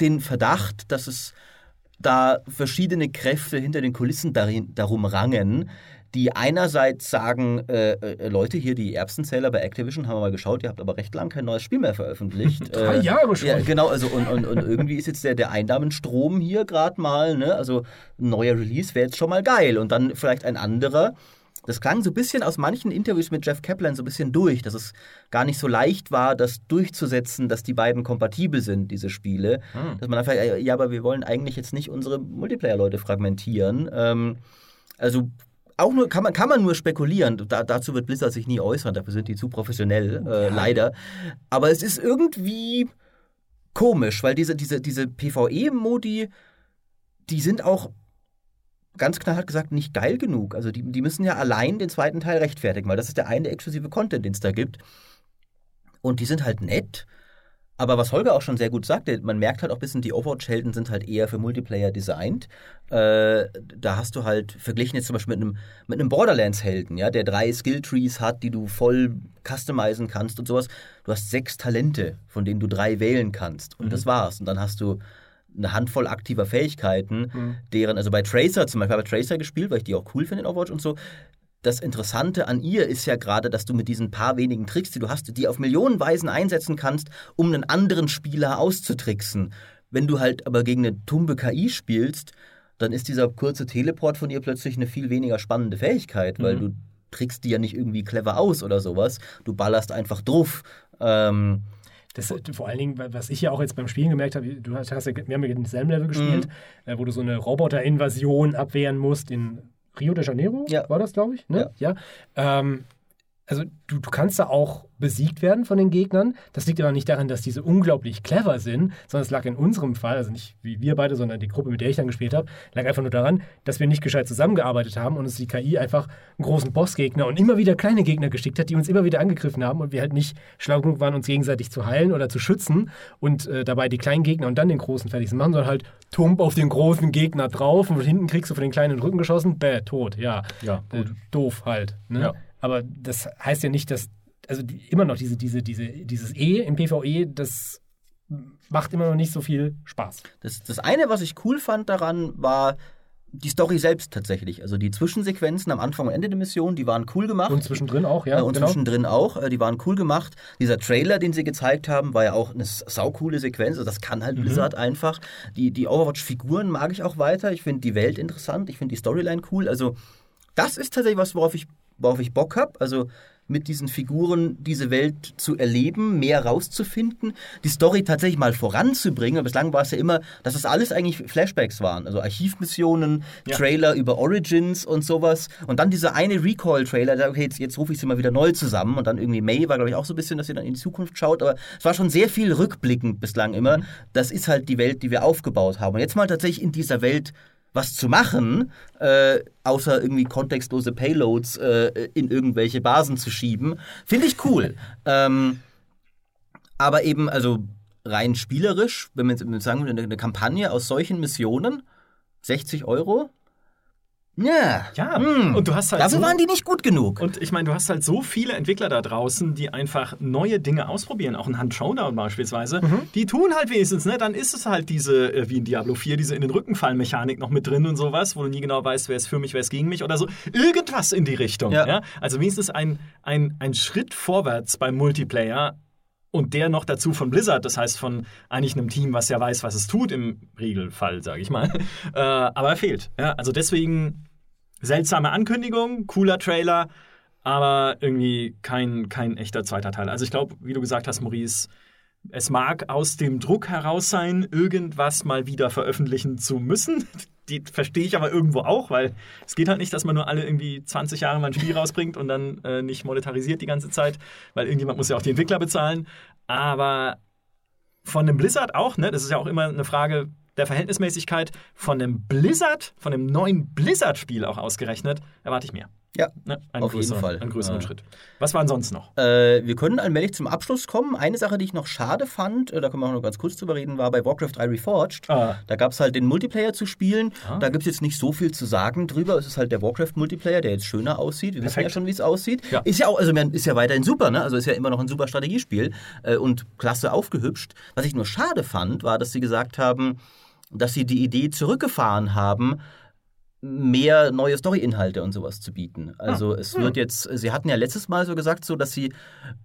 den Verdacht, dass es da verschiedene Kräfte hinter den Kulissen darin, darum rangen, die einerseits sagen, äh, äh, Leute, hier die Erbsenzähler bei Activision haben wir mal geschaut, ihr habt aber recht lang kein neues Spiel mehr veröffentlicht. Drei Jahre schon. Ja, genau, also und, und, und irgendwie ist jetzt der, der Einnahmenstrom hier gerade mal, ne? Also ein neuer Release wäre jetzt schon mal geil. Und dann vielleicht ein anderer. Das klang so ein bisschen aus manchen Interviews mit Jeff Kaplan so ein bisschen durch, dass es gar nicht so leicht war, das durchzusetzen, dass die beiden kompatibel sind, diese Spiele. Dass man einfach, äh, ja, aber wir wollen eigentlich jetzt nicht unsere Multiplayer-Leute fragmentieren. Ähm, also auch nur, kann man, kann man nur spekulieren. Da, dazu wird Blizzard sich nie äußern, dafür sind die zu professionell, äh, leider. Aber es ist irgendwie komisch, weil diese, diese, diese PvE-Modi, die sind auch ganz knallhart gesagt nicht geil genug. Also die, die müssen ja allein den zweiten Teil rechtfertigen, weil das ist der eine exklusive Content, den es da gibt. Und die sind halt nett. Aber was Holger auch schon sehr gut sagte, man merkt halt auch ein bisschen, die Overwatch-Helden sind halt eher für Multiplayer designt. Äh, da hast du halt, verglichen jetzt zum Beispiel mit einem, mit einem Borderlands-Helden, ja, der drei Skilltrees hat, die du voll customizen kannst und sowas. Du hast sechs Talente, von denen du drei wählen kannst. Und das war's. Und dann hast du eine Handvoll aktiver Fähigkeiten, deren, also bei Tracer zum Beispiel, habe ich Tracer gespielt, weil ich die auch cool finde in Overwatch und so. Das Interessante an ihr ist ja gerade, dass du mit diesen paar wenigen Tricks, die du hast, die auf Millionen Weisen einsetzen kannst, um einen anderen Spieler auszutricksen. Wenn du halt aber gegen eine tumbe KI spielst, dann ist dieser kurze Teleport von ihr plötzlich eine viel weniger spannende Fähigkeit, weil du trickst die ja nicht irgendwie clever aus oder sowas. Du ballerst einfach drauf. Ähm, Das, vor allen Dingen, was ich ja auch jetzt beim Spielen gemerkt habe, du hast, hast ja, wir haben ja denselben Level gespielt, Mhm. äh, wo du so eine Roboter-Invasion abwehren musst in Rio de Janeiro, Ja. war das, glaube ich? Ne? Ja. Ähm, also du, du kannst da auch besiegt werden von den Gegnern. Das liegt aber nicht daran, dass diese unglaublich clever sind, sondern es lag in unserem Fall, also nicht wie wir beide, sondern die Gruppe, mit der ich dann gespielt habe, lag einfach nur daran, dass wir nicht gescheit zusammengearbeitet haben und uns die KI einfach einen großen Bossgegner und immer wieder kleine Gegner geschickt hat, die uns immer wieder angegriffen haben und wir halt nicht schlau genug waren, uns gegenseitig zu heilen oder zu schützen und äh, dabei die kleinen Gegner und dann den großen fertig zu machen, sondern halt tump auf den großen Gegner drauf und hinten kriegst du von den kleinen in den Rücken geschossen, bäh, tot, ja. Ja, Äh, doof halt. Ne? Ja. Aber das heißt ja nicht, dass, also die, immer noch diese, diese, diese, dieses E im PvE, das macht immer noch nicht so viel Spaß. Das, das eine, was ich cool fand daran, war die Story selbst tatsächlich. Also die Zwischensequenzen am Anfang und Ende der Mission, die waren cool gemacht. Und zwischendrin auch, ja. Äh, und genau. zwischendrin auch. Äh, Die waren cool gemacht. Dieser Trailer, den sie gezeigt haben, war ja auch eine saukoole Sequenz. Also das kann halt Blizzard einfach. Die, die Overwatch-Figuren mag ich auch weiter. Ich finde die Welt interessant. Ich finde die Storyline cool. Also das ist tatsächlich was, worauf ich, worauf ich Bock habe. Also mit diesen Figuren diese Welt zu erleben, mehr rauszufinden, die Story tatsächlich mal voranzubringen. Bislang war es ja immer, dass das alles eigentlich Flashbacks waren. Also Archivmissionen, Ja. Trailer über Origins und sowas. Und dann dieser eine Recall-Trailer, okay, jetzt, jetzt rufe ich sie mal wieder neu zusammen. Und dann irgendwie May war, glaube ich, auch so ein bisschen, dass sie dann in die Zukunft schaut. Aber es war schon sehr viel rückblickend bislang immer. Das ist halt die Welt, die wir aufgebaut haben. Und jetzt mal tatsächlich in dieser Welt was zu machen, äh, außer irgendwie kontextlose Payloads äh, in irgendwelche Basen zu schieben, finde ich cool. ähm, aber eben, also rein spielerisch, wenn wir jetzt sagen, eine, eine Kampagne aus solchen Missionen, 60 Euro? Ja. Ja, Hm. und du hast halt Dafür so, waren die nicht gut genug. Und ich meine, du hast halt so viele Entwickler da draußen, die einfach neue Dinge ausprobieren. Auch ein Hand Showdown beispielsweise. Die tun halt wenigstens, ne? Dann ist es halt diese, äh, wie in Diablo 4, diese in den Rückenfallen-Mechanik noch mit drin und sowas, wo du nie genau weißt, wer ist für mich, wer ist gegen mich oder so. Irgendwas in die Richtung. Ja. Ja. Also wenigstens ein, ein, ein Schritt vorwärts beim Multiplayer. Und der noch dazu von Blizzard, das heißt von eigentlich einem Team, was ja weiß, was es tut, im Regelfall, sage ich mal. Äh, aber er fehlt. Ja, also deswegen seltsame Ankündigung, cooler Trailer, aber irgendwie kein, kein echter zweiter Teil. Also ich glaube, wie du gesagt hast, Maurice, es mag aus dem Druck heraus sein, irgendwas mal wieder veröffentlichen zu müssen. Die verstehe ich aber irgendwo auch, weil es geht halt nicht, dass man nur alle irgendwie 20 Jahre mal ein Spiel rausbringt und dann äh, nicht monetarisiert die ganze Zeit, weil irgendjemand muss ja auch die Entwickler bezahlen. Aber von dem Blizzard auch, ne? Das ist ja auch immer eine Frage der Verhältnismäßigkeit. Von dem Blizzard, von dem neuen Blizzard-Spiel auch ausgerechnet, erwarte ich mehr. Ja, Ne? Auf jeden Fall. Einen größeren Ja. Schritt. Was war denn sonst noch? Äh, wir können allmählich zum Abschluss kommen. Eine Sache, die ich noch schade fand, äh, da können wir auch noch ganz kurz drüber reden, war bei Warcraft 3 Reforged. Ah. Da gab es halt den Multiplayer zu spielen. Ah. Da gibt es jetzt nicht so viel zu sagen drüber. Es ist halt der Warcraft-Multiplayer, der jetzt schöner aussieht. Wir wissen Perfekt. ja schon, wie es aussieht. Ja. Ist ja auch, also ist ja weiterhin super, ne? Also ist ja immer noch ein super Strategiespiel äh, und klasse aufgehübscht. Was ich nur schade fand, war, dass sie gesagt haben, dass sie die Idee zurückgefahren haben, mehr neue Story-Inhalte und sowas zu bieten. Also Ah. es wird jetzt, sie hatten ja letztes Mal so gesagt, so dass sie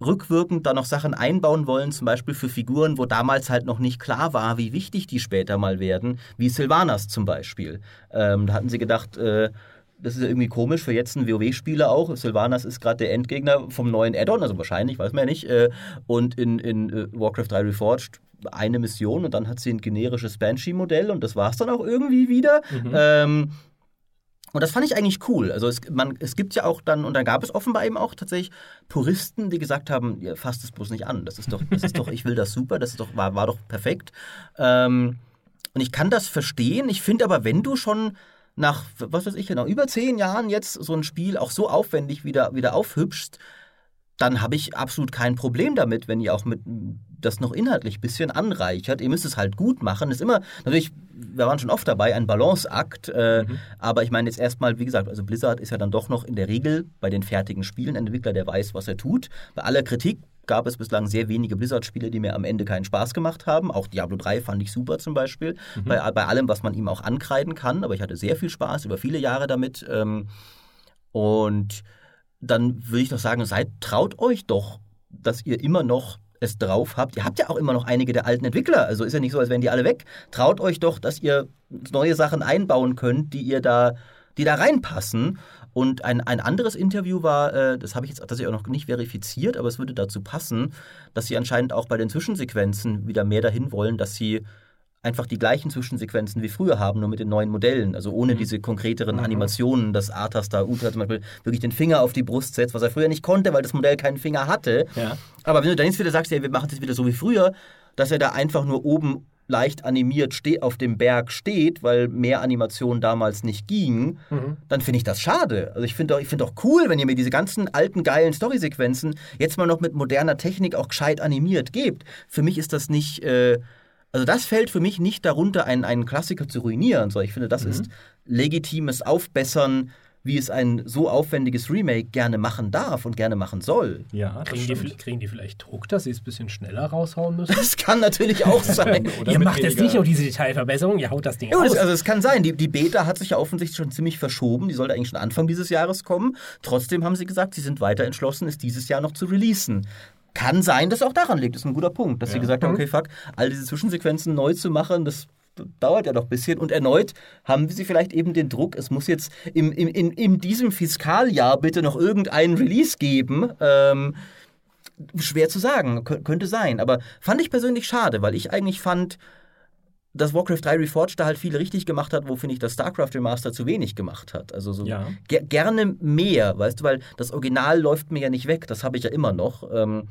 rückwirkend da noch Sachen einbauen wollen, zum Beispiel für Figuren, wo damals halt noch nicht klar war, wie wichtig die später mal werden, wie Sylvanas zum Beispiel. Ähm, da hatten sie gedacht, äh, das ist ja irgendwie komisch für jetzt einen WoW-Spieler auch. Sylvanas ist gerade der Endgegner vom neuen Add-on, also wahrscheinlich, weiß man ja nicht. Äh, und in, in äh, Warcraft 3 Reforged eine Mission und dann hat sie ein generisches Banshee-Modell und das war es dann auch irgendwie wieder. Ähm, und das fand ich eigentlich cool. Also es, man, es gibt ja auch dann, und dann gab es offenbar eben auch tatsächlich Puristen, die gesagt haben, ihr fasst es bloß nicht an. Das ist doch, das ist doch, ich will das super, das ist doch, war, war doch perfekt. Ähm, und ich kann das verstehen. Ich finde aber, wenn du schon nach, was weiß ich, nach über zehn Jahren jetzt so ein Spiel auch so aufwendig wieder, wieder aufhübschst, dann habe ich absolut kein Problem damit, wenn ihr auch mit das noch inhaltlich ein bisschen anreichert. Ihr müsst es halt gut machen. Ist immer, natürlich, wir waren schon oft dabei, ein Balanceakt. Äh, Aber ich meine jetzt erstmal, wie gesagt, also Blizzard ist ja dann doch noch in der Regel bei den fertigen Spielen ein Entwickler, der weiß, was er tut. Bei aller Kritik gab es bislang sehr wenige Blizzard-Spiele, die mir am Ende keinen Spaß gemacht haben. Auch Diablo 3 fand ich super zum Beispiel. Bei, bei allem, was man ihm auch ankreiden kann. Aber ich hatte sehr viel Spaß über viele Jahre damit. Ähm, und dann würde ich noch sagen, seid, traut euch doch, dass ihr immer noch es drauf habt. Ihr habt ja auch immer noch einige der alten Entwickler. Also ist ja nicht so, als wären die alle weg. Traut euch doch, dass ihr neue Sachen einbauen könnt, die ihr da, die da reinpassen. Und ein, ein anderes Interview war, äh, das habe ich jetzt tatsächlich auch noch nicht verifiziert, aber es würde dazu passen, dass sie anscheinend auch bei den Zwischensequenzen wieder mehr dahin wollen, dass sie einfach die gleichen Zwischensequenzen wie früher haben, nur mit den neuen Modellen. Also ohne diese konkreteren Animationen, dass Arthas da Uta zum Beispiel wirklich den Finger auf die Brust setzt, was er früher nicht konnte, weil das Modell keinen Finger hatte. Ja. Aber wenn du dann jetzt wieder sagst, ja, wir machen das wieder so wie früher, dass er da einfach nur oben leicht animiert auf dem Berg steht, weil mehr Animation damals nicht ging, dann finde ich das schade. Also ich finde auch, ich finde auch cool, wenn ihr mir diese ganzen alten geilen Storysequenzen jetzt mal noch mit moderner Technik auch gescheit animiert gebt. Für mich ist das nicht, äh, also das fällt für mich nicht darunter, einen, einen Klassiker zu ruinieren, sondern ich finde, das ist legitimes Aufbessern, wie es ein so aufwendiges Remake gerne machen darf und gerne machen soll. Ja, das Kriegen die, kriegen die vielleicht Druck, dass sie es ein bisschen schneller raushauen müssen? Das kann natürlich auch sein. Oder ihr macht jetzt nicht noch diese Detailverbesserung, ihr haut das Ding Ja, raus. das, also es kann sein. Die, die Beta hat sich ja offensichtlich schon ziemlich verschoben. Die sollte eigentlich schon Anfang dieses Jahres kommen. Trotzdem haben sie gesagt, sie sind weiter entschlossen, es dieses Jahr noch zu releasen. Kann sein, dass es auch daran liegt. Das ist ein guter Punkt, dass sie gesagt haben, okay, fuck, all diese Zwischensequenzen neu zu machen, das dauert ja noch ein bisschen. Und erneut haben sie vielleicht eben den Druck, es muss jetzt im, im, in, in diesem Fiskaljahr bitte noch irgendeinen Release geben. Ähm, schwer zu sagen, Kö könnte sein. Aber fand ich persönlich schade, weil ich eigentlich fand, dass Warcraft 3 Reforged da halt viel richtig gemacht hat, wo finde ich das StarCraft Remaster zu wenig gemacht hat. Also so Ja. ge gerne mehr, weißt du, weil das Original läuft mir ja nicht weg, das habe ich ja immer noch. Ähm,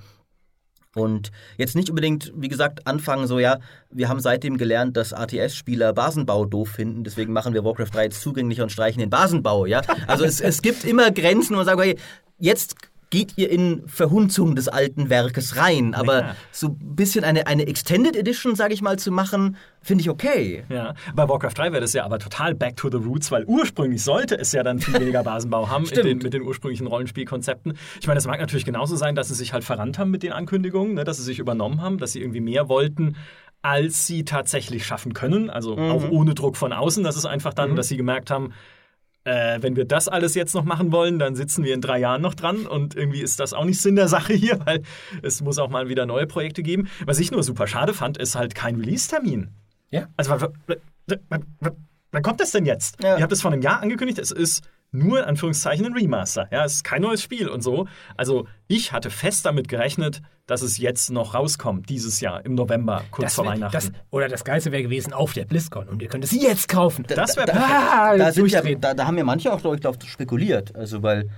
und jetzt nicht unbedingt, wie gesagt, anfangen so, ja, wir haben seitdem gelernt, dass ATS-Spieler Basenbau doof finden, deswegen machen wir Warcraft 3 jetzt zugänglicher und streichen den Basenbau, ja. Also es, es gibt immer Grenzen, wo man sagt, okay, jetzt geht ihr in Verhunzung des alten Werkes rein, aber klar. so ein bisschen eine, eine Extended Edition, sage ich mal, zu machen, finde ich okay. Ja, bei Warcraft 3 wäre das ja aber total back to the roots, weil ursprünglich sollte es ja dann viel weniger Basenbau haben den, mit den ursprünglichen Rollenspielkonzepten. Ich meine, das mag natürlich genauso sein, dass sie sich halt verrannt haben mit den Ankündigungen, ne, dass sie sich übernommen haben, dass sie irgendwie mehr wollten, als sie tatsächlich schaffen können. Also auch ohne Druck von außen. Das ist einfach dann, dass sie gemerkt haben, äh, wenn wir das alles jetzt noch machen wollen, dann sitzen wir in drei Jahren noch dran und irgendwie ist das auch nicht Sinn der Sache hier, weil es muss auch mal wieder neue Projekte geben. Was ich nur super schade fand, ist halt kein Release-Termin. Ja. Also, wann, kommt das denn jetzt? Ja. Ihr habt es vor einem Jahr angekündigt, es ist nur in Anführungszeichen ein Remaster. Ja, es ist kein neues Spiel und so. Also ich hatte fest damit gerechnet, dass es jetzt noch rauskommt, dieses Jahr im November, kurz Das vor wär- Weihnachten. Das, oder das Geilste wäre gewesen auf der BlizzCon und ihr könnt es jetzt kaufen. das wäre da, perfekt. Ah, da, sind ja, da, da haben ja manche auch, glaube ich, darauf spekuliert. Also, weil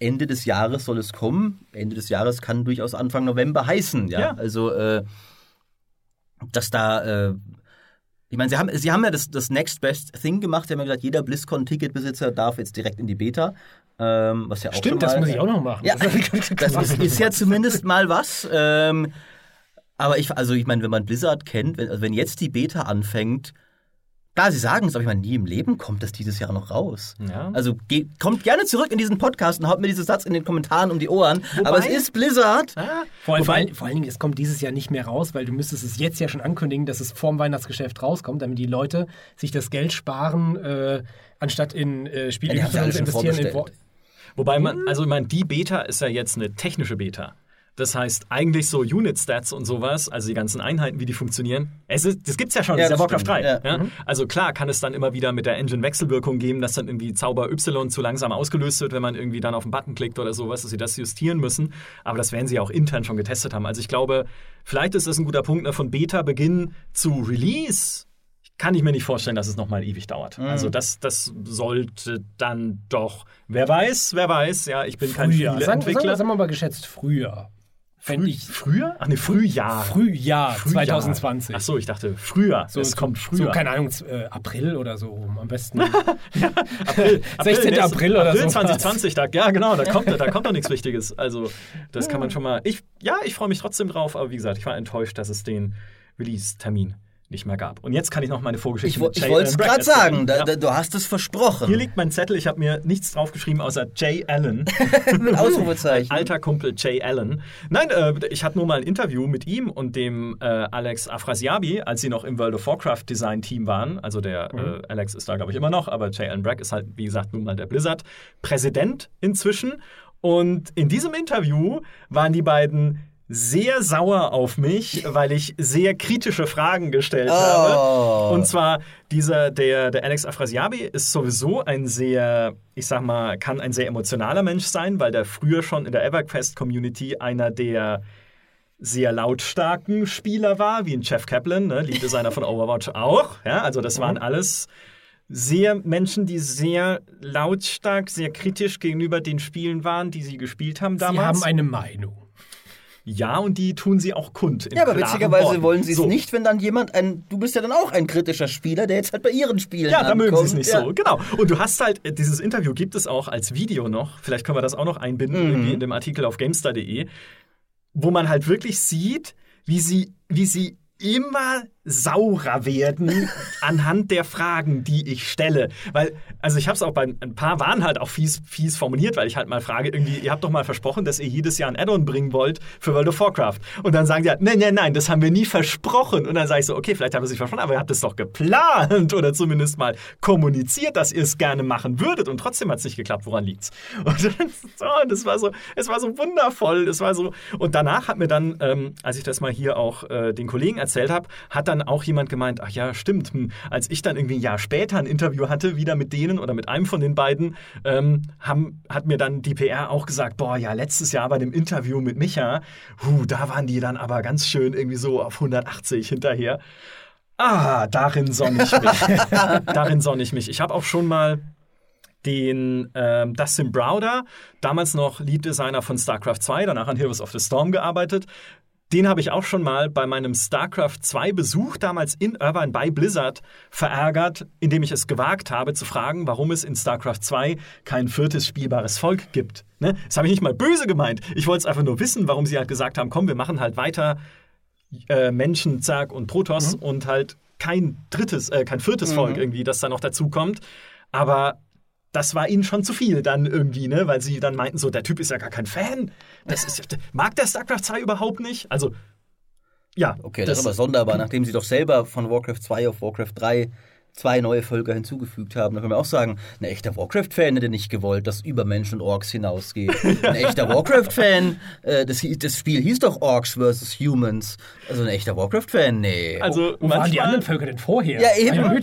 Ende des Jahres soll es kommen. Ende des Jahres kann durchaus Anfang November heißen. Ja, Ja. also, äh, dass da. Äh, ich meine, sie haben, sie haben ja das, das Next Best Thing gemacht. Sie haben ja gesagt, jeder BlizzCon-Ticketbesitzer darf jetzt direkt in die Beta. Ähm, was ja auch Stimmt, das muss ich auch noch machen. Ja, Das- das ist, ist ja zumindest mal was. Ähm, aber ich, also ich meine, wenn man Blizzard kennt, wenn, also wenn jetzt die Beta anfängt, klar, sie sagen es, aber ich meine, nie im Leben kommt das dieses Jahr noch raus. Ja. Also geht, kommt gerne zurück in diesen Podcast und haut mir diesen Satz in den Kommentaren um die Ohren. aber es ist Blizzard. Ah, Vor, allem, vor, wobei- allen, vor allen Dingen, es kommt dieses Jahr nicht mehr raus, weil du müsstest es jetzt ja schon ankündigen, dass es vorm Weihnachtsgeschäft rauskommt, damit die Leute sich das Geld sparen, äh, anstatt in äh, Spiele Ja, zu investieren. In. Wobei man, also ich meine, die Beta ist ja jetzt eine technische Beta. Das heißt, eigentlich so Unit-Stats und sowas, also die ganzen Einheiten, wie die funktionieren, es ist, das gibt's ja schon, Ja, das ist ja Warcraft 3. stimmt, Ja? Also klar kann es dann immer wieder mit der Engine-Wechselwirkung geben, dass dann irgendwie Zauber Y zu langsam ausgelöst wird, wenn man irgendwie dann auf den Button klickt oder sowas, dass sie das justieren müssen. Aber das werden sie ja auch intern schon getestet haben. Also ich glaube, vielleicht ist das ein guter Punkt, ne, von Beta-Beginn zu Release kann ich mir nicht vorstellen, dass es nochmal ewig dauert. Mhm. Also das, das sollte dann doch, wer weiß, wer weiß, ja, ich bin kein Frühjahr. Sagen, sagen, Spieleentwickler. sagen wir mal geschätzt Frühjahr. Fände Früh, ich früher? Ach nee, Frühjahr. Frühjahr, Frühjahr. 2020. Ach so, ich dachte früher. So, es kommt früher. So, keine Ahnung, äh, April oder so rum. Am besten. April, 16. nächstes- April oder April so. 2020, da, ja genau, da kommt, da kommt doch nichts Wichtiges. Also das kann man schon mal. Ich, ja, ich freue mich trotzdem drauf, aber wie gesagt, ich war enttäuscht, dass es den Release-Termin nicht mehr gab. Und jetzt kann ich noch meine Vorgeschichte Ich, wo- ich wollte es gerade sagen, da, da, du hast es versprochen. Hier liegt mein Zettel, ich habe mir nichts draufgeschrieben außer Jay Allen. Ausrufezeichen. Alter Kumpel Jay Allen. Nein, äh, ich hatte nur mal ein Interview mit ihm und dem äh, Alex Afrasiabi, als sie noch im World of Warcraft Design Team waren. Also der äh, Alex ist da, glaube ich, immer noch, aber Jay Allen Brack ist halt, wie gesagt, nun mal der Blizzard-Präsident inzwischen. Und in diesem Interview waren die beiden sehr sauer auf mich, weil ich sehr kritische Fragen gestellt Oh. habe. Und zwar dieser, der, der Alex Afrasiabi ist sowieso ein sehr, ich sag mal, kann ein sehr emotionaler Mensch sein, weil der früher schon in der EverQuest-Community einer der sehr lautstarken Spieler war, wie ein Jeff Kaplan, ne, Lead-Designer von Overwatch auch. Ja, also das waren alles sehr Menschen, die sehr lautstark, sehr kritisch gegenüber den Spielen waren, die sie gespielt haben Sie damals. haben eine Meinung. Ja, und die tun sie auch kund. Ja, aber witzigerweise Worten. wollen sie es So. nicht, wenn dann jemand ein. Du bist ja dann auch ein kritischer Spieler, der jetzt halt bei ihren Spielen. Ja, da mögen sie es nicht ja. so. Genau. Und du hast halt, äh, dieses Interview gibt es auch als Video noch. Vielleicht können wir das auch noch einbinden, Mhm. irgendwie in dem Artikel auf gamestar.de, wo man halt wirklich sieht, wie sie, wie sie immer saurer werden anhand der Fragen, die ich stelle. Weil, also ich habe es auch bei ein paar waren halt auch fies, fies formuliert, weil ich halt mal frage, irgendwie, ihr habt doch mal versprochen, dass ihr jedes Jahr ein Add-on bringen wollt für World of Warcraft. Und dann sagen die halt, nein, nein, nein, das haben wir nie versprochen. Und dann sage ich so, okay, vielleicht habt ihr es nicht versprochen, aber ihr habt es doch geplant oder zumindest mal kommuniziert, dass ihr es gerne machen würdet. Und trotzdem hat es nicht geklappt. Woran liegt's? Und das war so, es war so wundervoll. Es war so. Und danach hat mir dann, ähm, als ich das mal hier auch äh, den Kollegen erzählt habe, hat dann auch jemand gemeint, ach ja, stimmt. Hm, als ich dann irgendwie ein Jahr später ein Interview hatte, wieder mit denen oder mit einem von den beiden, ähm, haben, hat mir dann die PR auch gesagt, boah, ja, letztes Jahr bei dem Interview mit Micha, huh, da waren die dann aber ganz schön irgendwie so auf 180 hinterher. Ah, darin sonne ich mich. darin sonne ich mich. Ich habe auch schon mal den ähm, Dustin Browder, damals noch Lead-Designer von StarCraft 2, danach an Heroes of the Storm gearbeitet. Den habe ich auch schon mal bei meinem StarCraft 2 Besuch damals in Irvine bei Blizzard verärgert, indem ich es gewagt habe zu fragen, warum es in StarCraft 2 kein viertes spielbares Volk gibt. Ne? Das habe ich nicht mal böse gemeint. Ich wollte es einfach nur wissen, warum sie halt gesagt haben, komm, wir machen halt weiter äh, Menschen, Zerg und Protoss und halt kein drittes, äh, kein viertes Volk irgendwie, das da noch dazu kommt. Aber das war ihnen schon zu viel dann irgendwie, ne? Weil sie dann meinten, so, der Typ ist ja gar kein Fan. Das ist, mag der StarCraft 2 überhaupt nicht? Also, ja. Okay, das, ist aber sonderbar, nachdem sie doch selber von Warcraft 2 auf Warcraft 3 zwei neue Völker hinzugefügt haben. Da können wir auch sagen, ein echter Warcraft-Fan hätte nicht gewollt, dass über Menschen und Orks hinausgeht. Ein echter Warcraft-Fan, äh, das, das Spiel hieß doch Orks vs. Humans. Also ein echter Warcraft-Fan, nee. Also, Wo waren die anderen Völker denn vorher? Ja, eben.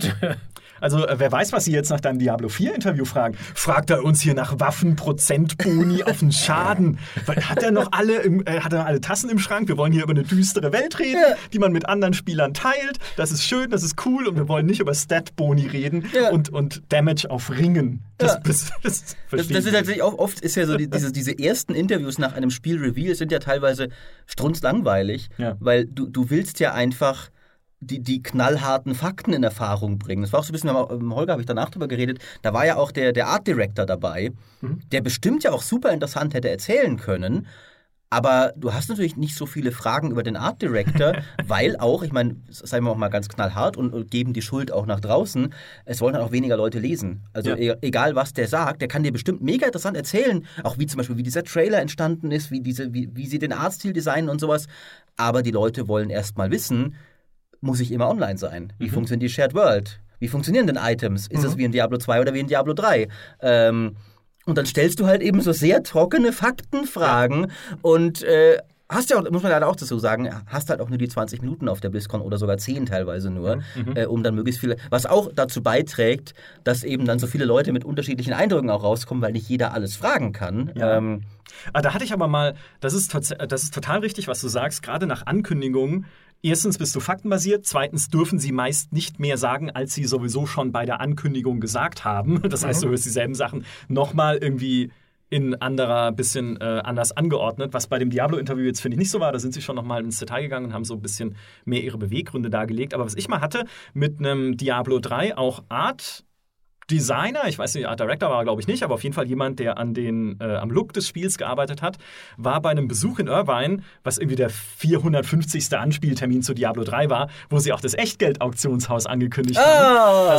Also, äh, wer weiß, was Sie jetzt nach deinem Diablo 4-Interview fragen. Fragt er uns hier nach Waffenprozentboni auf den Schaden? Weil, Hat er noch alle, im, äh, hat er alle Tassen im Schrank? Wir wollen hier über eine düstere Welt reden, Ja. die man mit anderen Spielern teilt. Das ist schön, das ist cool und wir wollen nicht über Stat-Boni reden Ja. und, und Damage auf Ringen. Das, Ja. das, das, Das, das ist ich tatsächlich auch oft, ist ja so, die, diese, diese ersten Interviews nach einem Spiel-Reveal sind ja teilweise strunzlangweilig, Ja. weil du, du willst ja einfach die, die knallharten Fakten in Erfahrung bringen. Das war auch so ein bisschen, mit dem Holger habe ich danach drüber geredet, da war ja auch der, der Art Director dabei, der bestimmt ja auch super interessant hätte erzählen können, aber du hast natürlich nicht so viele Fragen über den Art Director, weil auch, ich meine, seien wir auch mal ganz knallhart und, und geben die Schuld auch nach draußen, es wollen dann auch weniger Leute lesen. Also Ja. e egal, was der sagt, der kann dir bestimmt mega interessant erzählen, auch wie zum Beispiel, wie dieser Trailer entstanden ist, wie, diese, wie, wie sie den Artstil designen und sowas. Aber die Leute wollen erst mal wissen, muss ich immer online sein? Wie funktioniert die Shared World? Wie funktionieren denn Items? Ist es wie in Diablo 2 oder wie in Diablo 3? Ähm, und dann stellst du halt eben so sehr trockene Faktenfragen und äh, hast ja auch, muss man leider auch dazu sagen, hast halt auch nur die 20 Minuten auf der BlizzCon oder sogar 10 teilweise nur, äh, um dann möglichst viele, was auch dazu beiträgt, dass eben dann so viele Leute mit unterschiedlichen Eindrücken auch rauskommen, weil nicht jeder alles fragen kann. Ja. Ähm, Ah, da hatte ich aber mal, das ist, das ist total richtig, was du sagst, gerade nach Ankündigungen. Erstens bist du faktenbasiert, zweitens dürfen sie meist nicht mehr sagen, als sie sowieso schon bei der Ankündigung gesagt haben. Das heißt, du hörst dieselben Sachen nochmal irgendwie in anderer, bisschen äh, anders angeordnet, was bei dem Diablo-Interview jetzt finde ich nicht so war. Da sind sie schon nochmal ins Detail gegangen und haben so ein bisschen mehr ihre Beweggründe dargelegt. Aber was ich mal hatte mit einem Diablo 3, auch Art Designer, ich weiß nicht, Art Director war er, glaube ich nicht, aber auf jeden Fall jemand, der an den, äh, am Look des Spiels gearbeitet hat, war bei einem Besuch in Irvine, was irgendwie der 450. Anspieltermin zu Diablo 3 war, wo sie auch das Echtgeld-Auktionshaus angekündigt haben.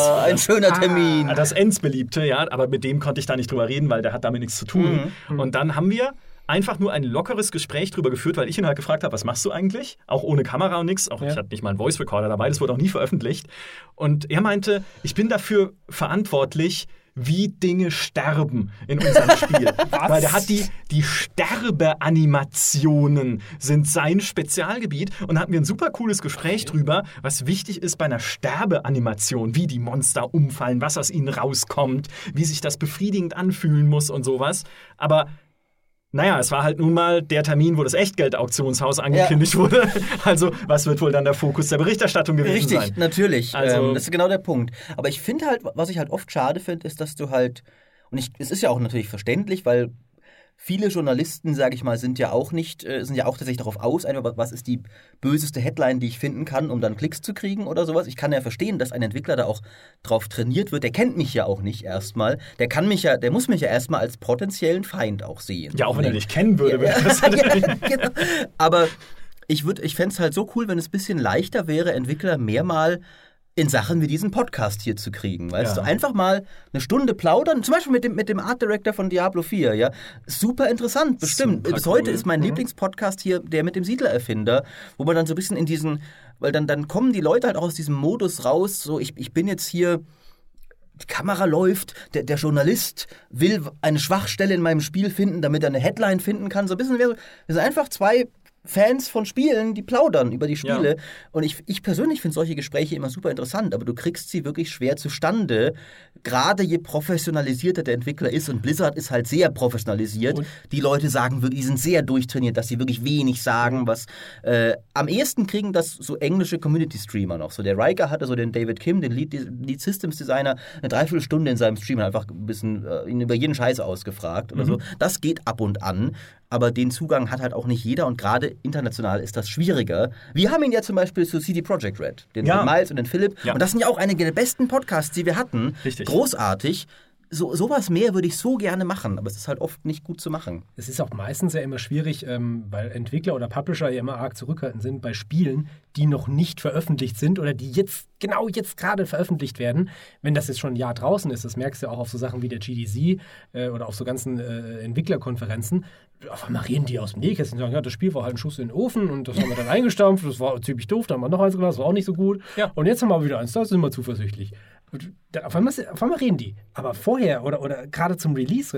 ah, ein schöner Termin. Ah, Das Ends-Beliebte, ja, aber mit dem konnte ich da nicht drüber reden, weil der hat damit nichts zu tun. Und dann haben wir einfach nur ein lockeres Gespräch drüber geführt, weil ich ihn halt gefragt habe, was machst du eigentlich? Auch ohne Kamera und nichts. Auch ich hatte nicht mal einen Voice Recorder dabei, das wurde auch nie veröffentlicht. Und er meinte, ich bin dafür verantwortlich, wie Dinge sterben in unserem Spiel. Weil der hat die, die Sterbeanimationen sind sein Spezialgebiet und da hatten wir ein super cooles Gespräch drüber, was wichtig ist bei einer Sterbeanimation, wie die Monster umfallen, was aus ihnen rauskommt, wie sich das befriedigend anfühlen muss und sowas. Aber naja, es war halt nun mal der Termin, wo das Echtgeld-Auktionshaus angekündigt wurde. Also, was wird wohl dann der Fokus der Berichterstattung gewesen Richtig, sein? natürlich. Also- ähm, das ist genau der Punkt. Aber ich finde halt, was ich halt oft schade finde, ist, dass du halt, und ich, es ist ja auch natürlich verständlich, weil viele Journalisten, sage ich mal, sind ja auch nicht, äh, sind ja auch tatsächlich darauf aus, einfach, was ist die böseste Headline, die ich finden kann, um dann Klicks zu kriegen oder sowas. Ich kann ja verstehen, dass ein Entwickler da auch drauf trainiert wird. Der kennt mich ja auch nicht erstmal. Der kann mich ja, der muss mich ja erstmal als potenziellen Feind auch sehen. Ja, auch wenn er dich kennen würde. Ja, wäre das ja, genau. Aber ich, würd- ich fände es halt so cool, wenn es ein bisschen leichter wäre, Entwickler mehr mal in Sachen wie diesen Podcast hier zu kriegen. Weißt Ja. du, einfach mal eine Stunde plaudern, zum Beispiel mit dem, mit dem Art Director von Diablo 4, ja. Super interessant, bestimmt. Super Bis heute cool. ist mein Lieblingspodcast hier der mit dem Siedler-Erfinder, wo man dann so ein bisschen in diesen, weil dann, dann kommen die Leute halt auch aus diesem Modus raus, so ich, ich bin jetzt hier die Kamera läuft, der, der Journalist will eine Schwachstelle in meinem Spiel finden, damit er eine Headline finden kann. So ein bisschen, wir sind einfach zwei Fans von Spielen, die plaudern über die Spiele. Ja. Und ich, ich persönlich finde solche Gespräche immer super interessant, aber du kriegst sie wirklich schwer zustande. Gerade je professionalisierter der Entwickler ist, und Blizzard ist halt sehr professionalisiert. die Leute sagen wirklich, die sind sehr durchtrainiert, dass sie wirklich wenig sagen, was äh, am ehesten kriegen das so englische Community-Streamer noch. So der Riker hatte so den David Kim, den Lead, Lead Systems Designer, eine Dreiviertelstunde in seinem Stream und einfach ein bisschen äh, ihn über jeden Scheiß ausgefragt oder so. Das geht ab und an aber den Zugang hat halt auch nicht jeder und gerade international ist das schwieriger. Wir haben ihn ja zum Beispiel zu CD Projekt Red, den, Ja. den Miles und den Philipp. Ja. Und das sind ja auch einige der besten Podcasts, die wir hatten. Richtig. Großartig. So, sowas mehr würde ich so gerne machen, aber es ist halt oft nicht gut zu machen. Es ist auch meistens ja immer schwierig, ähm, weil Entwickler oder Publisher ja immer arg zurückhaltend sind bei Spielen, die noch nicht veröffentlicht sind oder die jetzt, genau jetzt gerade veröffentlicht werden. Wenn das jetzt schon ein Jahr draußen ist, das merkst du ja auch auf so Sachen wie der GDC äh, oder auf so ganzen äh, Entwicklerkonferenzen. Auf einmal reden die aus dem Nähkästchen und sagen, ja, das Spiel war halt ein Schuss in den Ofen und das haben wir dann eingestampft, das war ziemlich doof, dann haben wir noch eins gemacht, das war auch nicht so gut. Ja. Und jetzt haben wir wieder eins, da sind wir zuversichtlich. Auf, einmal, auf einmal reden die. Aber vorher oder, oder gerade zum Release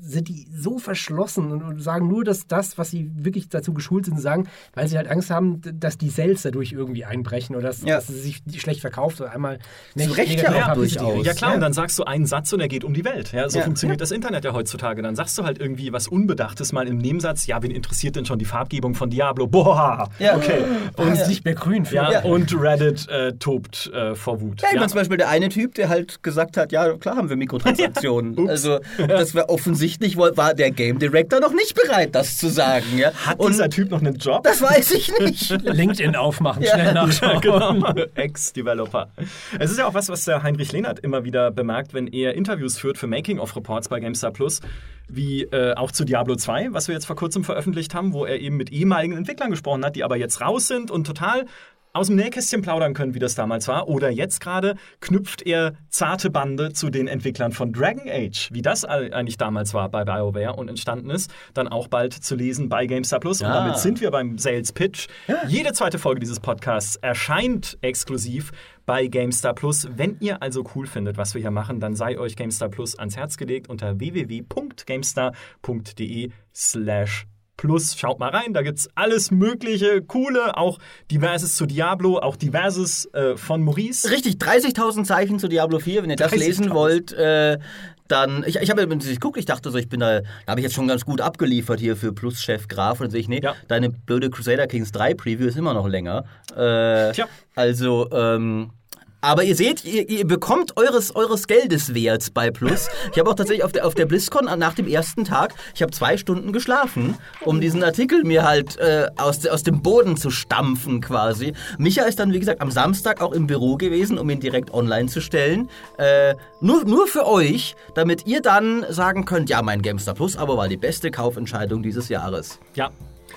sind die so verschlossen und, und, sagen nur, dass das, was sie wirklich dazu geschult sind, sagen, weil sie halt Angst haben, dass die Sales dadurch irgendwie einbrechen oder dass, ja. dass sie sich schlecht verkauft oder einmal nicht Recht ja, ja, durchaus. ja klar, ja. und dann sagst du einen Satz und er geht um die Welt. Ja, so ja. funktioniert das Internet ja heutzutage. Dann sagst du halt irgendwie was Unbedachtes mal im Nebensatz, ja, wen interessiert denn schon die Farbgebung von Diablo? Boah, okay. Und ja. nicht mehr grün. Ja, und Reddit äh, tobt äh, vor Wut. Ja, ich meine zum Beispiel der eine Typ, der halt gesagt hat, ja, klar haben wir Mikrotransaktionen. also das war offensichtlich, war der Game Director noch nicht bereit, das zu sagen. Ja? Hat und dieser Typ noch einen Job? Das weiß ich nicht. LinkedIn aufmachen, schnell nachschauen. genau. Ex-Developer. Es ist ja auch was, was der Heinrich Lehnert immer wieder bemerkt, wenn er Interviews führt für Making-of-Reports bei GameStar Plus, wie äh, auch zu Diablo 2, was wir jetzt vor kurzem veröffentlicht haben, wo er eben mit ehemaligen Entwicklern gesprochen hat, die aber jetzt raus sind und total aus dem Nähkästchen plaudern können, wie das damals war. Oder jetzt gerade knüpft er zarte Bande zu den Entwicklern von Dragon Age, wie das eigentlich damals war bei BioWare und entstanden ist. Dann auch bald zu lesen bei GameStar Plus. Ja. Und damit sind wir beim Sales Pitch. Ja. Jede zweite Folge dieses Podcasts erscheint exklusiv bei GameStar Plus. Wenn ihr also cool findet, was wir hier machen, dann sei euch GameStar Plus ans Herz gelegt unter www.gamestar.de slash Plus. Schaut mal rein, da gibt es alles Mögliche, coole, auch diverses zu Diablo, auch diverses äh, von Maurice. Richtig, 30.000 Zeichen zu Diablo 4, wenn ihr das lesen wollt. Äh, dann, ich, ich habe geguckt, ich dachte so, ich bin da, da habe ich jetzt schon ganz gut abgeliefert hier für Plus-Chef Graf und dann sehe ich, nee, ja. deine blöde Crusader Kings 3 Preview ist immer noch länger. Äh, Tja. Also, ähm, aber ihr seht, ihr, ihr bekommt eures, eures Geldes wert bei Plus. Ich habe auch tatsächlich auf der, auf der BlizzCon nach dem ersten Tag, ich habe zwei Stunden geschlafen, um diesen Artikel mir halt äh, aus, aus dem Boden zu stampfen quasi. Micha ist dann, wie gesagt, am Samstag auch im Büro gewesen, um ihn direkt online zu stellen. Äh, nur, nur für euch, damit ihr dann sagen könnt, ja, mein GameStar Plus aber war die beste Kaufentscheidung dieses Jahres. Ja,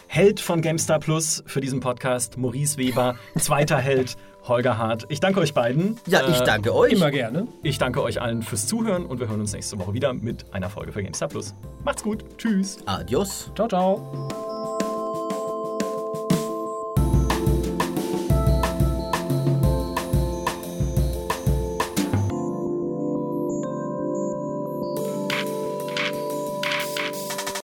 Held von GameStar Plus für diesen Podcast, Maurice Weber, zweiter Held Holger Hart. Ich danke euch beiden. Ja, ich äh, danke euch. Immer gerne. Ich danke euch allen fürs Zuhören und wir hören uns nächste Woche wieder mit einer Folge für GameStar Plus. Macht's gut. Tschüss. Adios. Ciao, ciao.